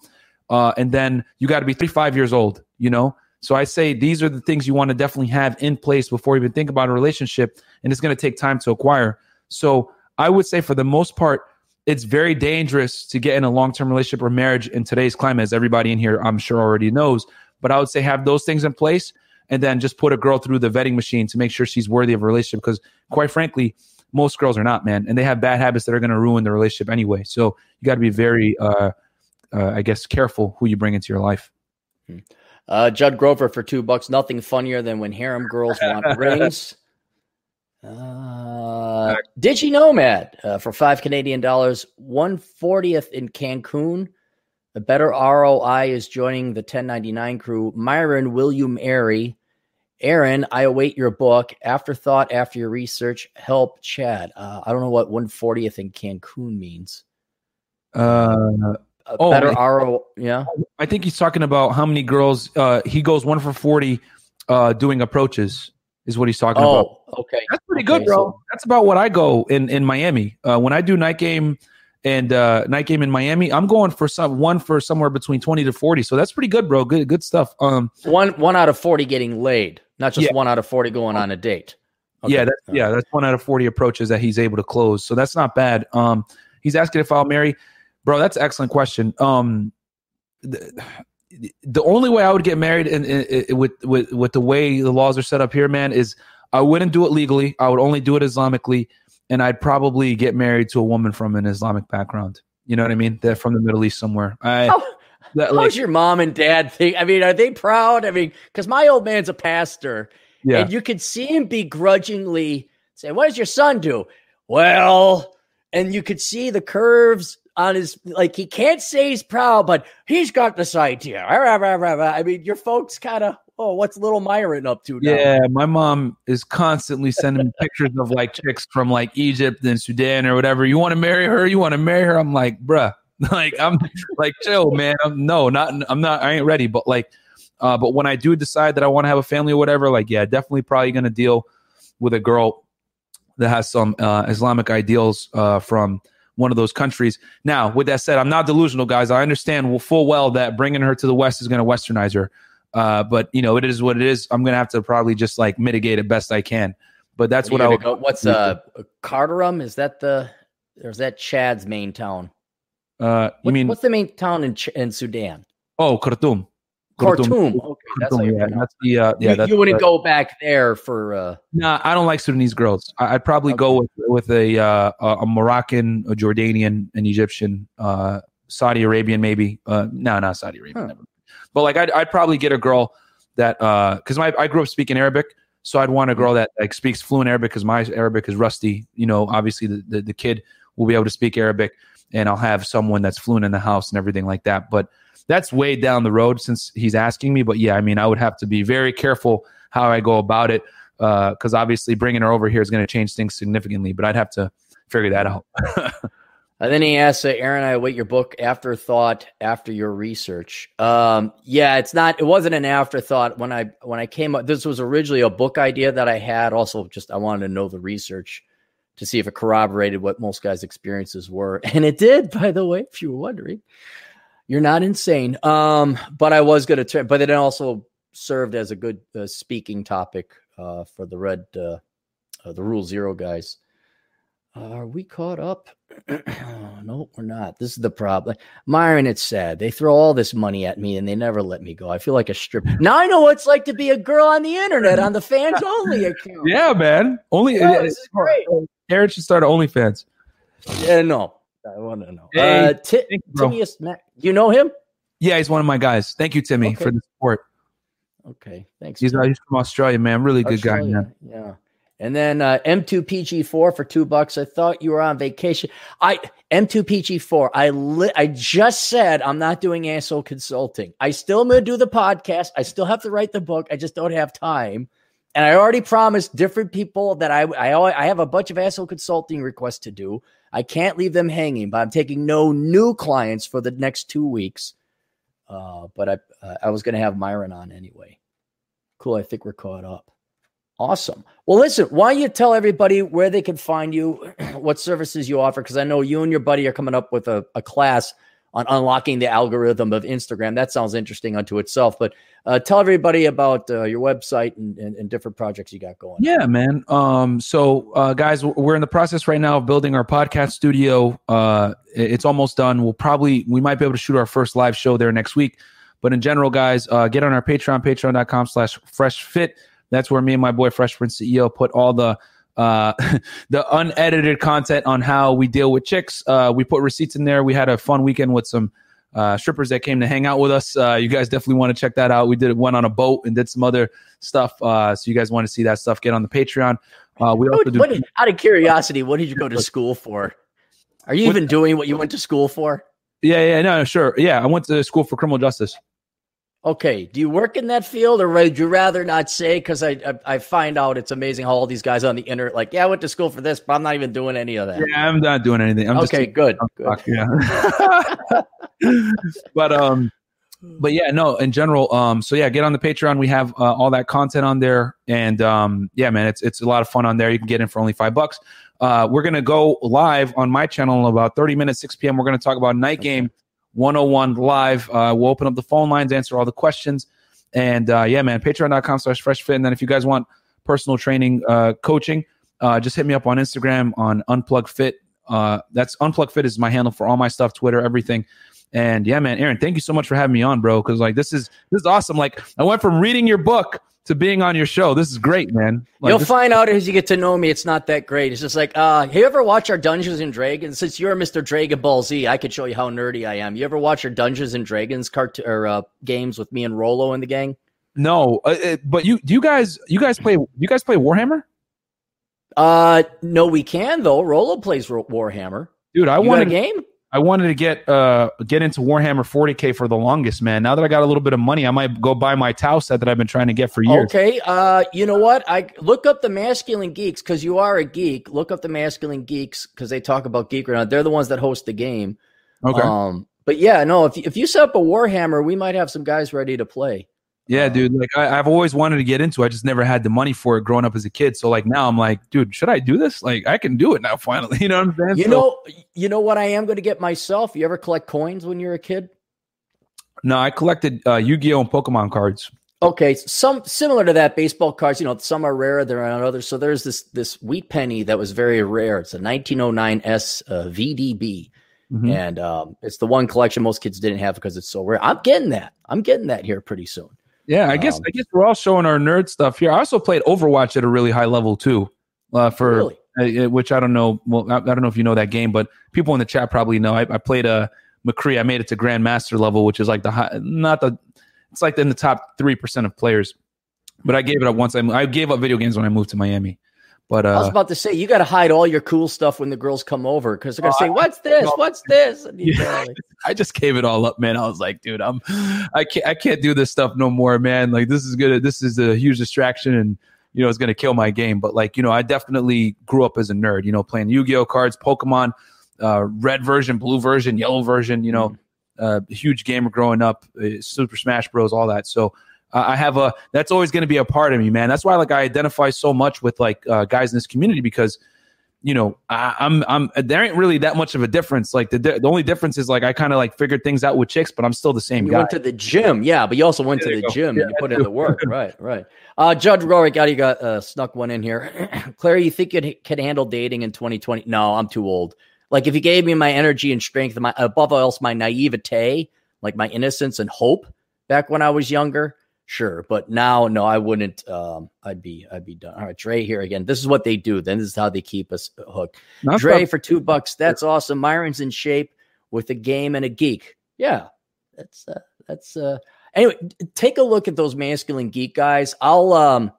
uh, and then you got to be 35 years old, you know? So I say these are the things you want to definitely have in place before you even think about a relationship. And it's going to take time to acquire. So I would say for the most part, it's very dangerous to get in a long term relationship or marriage in today's climate, as everybody in here, I'm sure, already knows. But I would say have those things in place and then just put a girl through the vetting machine to make sure she's worthy of a relationship. Because quite frankly, most girls are not, man. And they have bad habits that are going to ruin the relationship anyway. So you got to be very, uh, uh, I guess, careful who you bring into your life. Hmm. Uh, Judd Grover for two bucks. Nothing funnier than when harem girls want rings. Uh, Digi Nomad uh, for five Canadian dollars. One fortieth in Cancun. A better ROI is joining the 1099 crew. Myron, will you marry? Aaron, I await your book. Afterthought after your research. Help Chad. Uh, I don't know what 140th in Cancun means. Uh, a oh, better RO. Yeah, I think he's talking about how many girls. Uh, he goes one for forty, uh, doing approaches. Is what he's talking oh, about. Okay, that's pretty okay, good, bro. So, that's about what I go in in Miami. Uh, when I do night game and uh, night game in Miami, I'm going for some one for somewhere between twenty to forty. So that's pretty good, bro. Good good stuff. Um, one one out of forty getting laid, not just yeah. one out of forty going on a date. Okay. Yeah, that's, yeah, that's one out of forty approaches that he's able to close. So that's not bad. Um, he's asking if I'll marry. Bro, that's an excellent question. Um, the, the only way I would get married in, in, in, with with with the way the laws are set up here, man, is I wouldn't do it legally. I would only do it Islamically, and I'd probably get married to a woman from an Islamic background. You know what I mean? They're from the Middle East somewhere. I, oh, that, like, how's your mom and dad think? I mean, are they proud? I mean, because my old man's a pastor, yeah. and you could see him begrudgingly say, "What does your son do?" Well, and you could see the curves on his like he can't say he's proud, but he's got this idea. I mean, your folks kind of oh, what's little Myron up to now? Yeah, my mom is constantly sending pictures of like chicks from like Egypt and Sudan or whatever. You want to marry her? You want to marry her? I'm like, bruh, like I'm like chill, man. I'm, no, not I'm not. I ain't ready. But like, uh, but when I do decide that I want to have a family or whatever, like, yeah, definitely probably gonna deal with a girl that has some uh, Islamic ideals uh, from one of those countries. Now, with that said, I'm not delusional, guys. I understand full well that bringing her to the West is going to westernize her. Uh, but you know, it is what it is. I'm going to have to probably just like mitigate it best I can. But that's what I would. Go, what's uh Carterum? Is that the or is that Chad's main town? Uh, you What- mean what's the main town in Ch- in Sudan? oh Khartoum? Khartoum. Okay, that's Khartoum, you yeah, that's the uh, yeah. you, that's you wouldn't the- go back there for. uh Nah, I don't like Sudanese girls. I, I'd probably go with with a uh, a a Moroccan, a Jordanian, an Egyptian, uh, Saudi Arabian, maybe. Uh, no, not Saudi Arabian. Huh. never. But like, I'd I'd probably get a girl that because my I grew up speaking Arabic, so I'd want a girl that like speaks fluent Arabic because my Arabic is rusty. You know, obviously the, the the kid will be able to speak Arabic, and I'll have someone that's fluent in the house and everything like that. But that's way down the road since he's asking me. But yeah, I mean, I would have to be very careful how I go about it because obviously bringing her over here is going to change things significantly. But I'd have to figure that out. And then he asks, uh, Aaron, I await your book afterthought after your research. Um, yeah, it's not. It wasn't an afterthought when I when I came up. This was originally a book idea that I had. Also, just I wanted to know the research to see if it corroborated what most guys' experiences were, and it did. By the way, if you were wondering, you're not insane. Um, but I was going to turn. But it also served as a good uh, speaking topic uh, for the red uh, uh, the Rule Zero guys. Uh, are we caught up? no, we're not. This is the problem. Myron, it's sad. They throw all this money at me and they never let me go. I feel like a stripper. Now I know what it's like to be a girl on the internet on the fans only account. yeah, man. Only Yeah, this is great. Aaron should start an OnlyFans. Yeah, no. I want to know. Hey, uh, Ti- thank you, bro. Timmyus Mac- you know him? Yeah, he's one of my guys. Thank you, Timmy, Okay. for the support. Okay, thanks. He's, Tim. he's from Australia, man. Really good guy, man. Yeah. And then uh, M2PG4 for two bucks. I thought you were on vacation. I M2PG4. I li- I just said I'm not doing asshole consulting. I still am to do the podcast. I still have to write the book. I just don't have time. And I already promised different people that I I I have a bunch of asshole consulting requests to do. I can't leave them hanging, but I'm taking no new clients for the next two weeks. Uh, but I uh, I was going to have Myron on anyway. Cool. I think we're caught up. Awesome. Well, listen, why don't you tell everybody where they can find you, what services you offer? Because I know you and your buddy are coming up with a, a class on unlocking the algorithm of Instagram. That sounds interesting unto itself. But uh, tell everybody about uh, your website and, and, and different projects you got going. Yeah, man. Um, so uh, guys, we're in the process right now of building our podcast studio. Uh, it's almost done. We'll probably we might be able to shoot our first live show there next week. But in general, guys, uh, get on our Patreon, patreon.com slash fresh fit. That's where me and my boy Fresh Prince CEO put all the uh, the unedited content on how we deal with chicks. Uh, we put receipts in there. We had a fun weekend with some uh, strippers that came to hang out with us. Uh, you guys definitely want to check that out. We did went on a boat and did some other stuff. Uh, so you guys want to see that stuff? Get on the Patreon. Uh, we also do. what did- out of curiosity, what did you go to school for? Are you What- even doing what you went to school for? yeah, yeah, no, sure. Yeah, I went to school for criminal justice. Okay. Do you work in that field or would you rather not say? Because I, I I find out it's amazing how all these guys on the internet, like, yeah, I went to school for this, but I'm not even doing any of that. Yeah, I'm not doing anything. I'm okay, just good. I'm good. yeah. but um but yeah no in general um so yeah get on the patreon we have uh, all that content on there and um yeah man it's it's a lot of fun on there you can get in for only five bucks uh we're gonna go live on my channel in about 30 minutes 6 p.m we're gonna talk about night game 101 live. Uh we'll open up the phone lines answer all the questions. And uh yeah man patreon.com slash fresh fit. And then if you guys want personal training uh coaching uh just hit me up on instagram on unplug fit. Uh that's unplug fit is my handle for all my stuff twitter everything and yeah, man, Aaron, thank you so much for having me on, bro. Because like this is this is awesome. Like I went from reading your book to being on your show. This is great, man. Like, You'll find out as you get to know me, it's not that great. It's just like, uh, you ever watch our Dungeons and Dragons? Since you're Mr. Dragon Ball Z, I could show you how nerdy I am. You ever watch our Dungeons and Dragons cart or uh, games with me and Rollo and the gang? no, uh, uh, but you do you guys you guys play you guys play Warhammer, Uh, no, we can though. Rollo plays Warhammer. dude? I You got a game? I wanted to get uh get into Warhammer 40k for the longest, man. Now that I got a little bit of money, I might go buy my Tau set that I've been trying to get for years. Okay. Uh, you know what? I look up the masculine geeks because you are a geek. Look up the masculine geeks because they talk about geek now. They're the ones that host the game. Okay. Um, but yeah, no. If if you set up a Warhammer, we might have some guys ready to play. Yeah, dude. Like I, I've always wanted to get into. it. I just never had the money for it growing up as a kid. So like now I'm like, dude, should I do this? Like I can do it now finally. You know what I'm saying? You So- know, you know what I am going to get myself. You ever collect coins when you're a kid? No, I collected uh, Yu-Gi-Oh and Pokemon cards. Okay, some similar to that baseball cards. You know, some are rare, there are others. So there's this this wheat penny that was very rare. It's a 1909 S uh, VDB, Mm-hmm. And um, it's the one collection most kids didn't have because it's so rare. I'm getting that. I'm getting that here pretty soon. Yeah, I guess um, I guess we're all showing our nerd stuff here. I also played Overwatch at a really high level too. Uh, for really? uh, which I don't know. Well, I, I, don't know if you know that game, but people in the chat probably know. I, I played a McCree. I made it to Grandmaster level, which is like the high, not the. It's like in the top three percent of players. But I gave it up once. I, I gave up video games when I moved to Miami. But uh, I was about to say you got to hide all your cool stuff when the girls come over because they're gonna uh, say, "What's this? What's this?" Yeah, I just gave it all up, man. I was like, dude, I'm, I can't, I can't do this stuff no more, man. Like this is good. This is a huge distraction, and you know, it's gonna kill my game. But like, you know, I definitely grew up as a nerd. You know, playing Yu-Gi-Oh cards, Pokemon, uh, red version, blue version, yellow version. You know, mm-hmm. uh, huge gamer growing up, uh, Super Smash Bros, all that. So uh, I have a that's always going to be a part of me, man. That's why like I identify so much with like uh, guys in this community because you know I, am I'm, I'm there ain't really that much of a difference. Like the the only difference is like I kind of like figured things out with chicks, but I'm still the same you guy. Went to the gym, yeah, but you also went there to the go. gym yeah, and you put in the work, right? Right. Uh, Judge Rory, got you got uh, snuck one in here. Claire, you think you could handle dating in 2020? No, I'm too old. Like if you gave me my energy and strength, my above all else, my naivete, like my innocence and hope back when I was younger sure. But now, no, I wouldn't. Um, I'd be, I'd be done. All right, Dre here again. This is what they do. Then this is how they keep us hooked. Not Dre for two bucks. That's awesome. Myron's in shape with a game and a geek. Yeah, that's uh, that's uh. Anyway, take a look at those masculine geek guys. I'll um.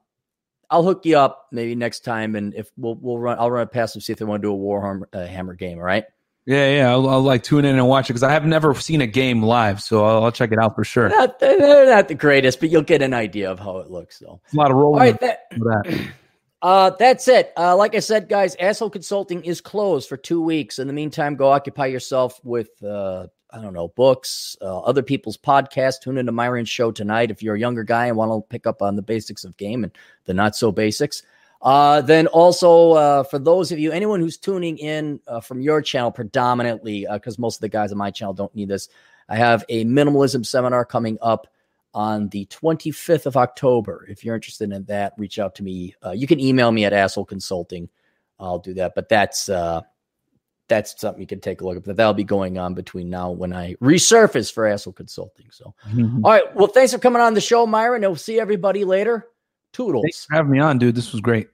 I'll hook you up maybe next time, and if we'll we'll run, I'll run it past and see if they want to do a Warhammer uh, Hammer game. All right. Yeah, yeah, I'll, I'll, like tune in and watch it because I have never seen a game live, so I'll, I'll check it out for sure. Not, they're not the greatest, but you'll get an idea of how it looks. So a lot of rolling. All right, that, that. Uh, that's it. Uh, like I said, guys, Asshole Consulting is closed for two weeks. In the meantime, go occupy yourself with uh, I don't know books, uh, other people's podcasts. Tune into Myron's show tonight if you're a younger guy and want to pick up on the basics of game and the not so basics. Uh, then also uh, for those of you, anyone who's tuning in uh, from your channel predominantly, because uh, most of the guys on my channel don't need this, I have a minimalism seminar coming up on the 25th of October. If you're interested in that, reach out to me. Uh, you can email me at asshole consulting. I'll do that. But that's uh, that's something you can take a look at. But that'll be going on between now when I resurface for asshole consulting. So, mm-hmm. All right. Well, thanks for coming on the show, Myron. And we'll see everybody later. Toodles. Thanks for having me on, dude. This was great.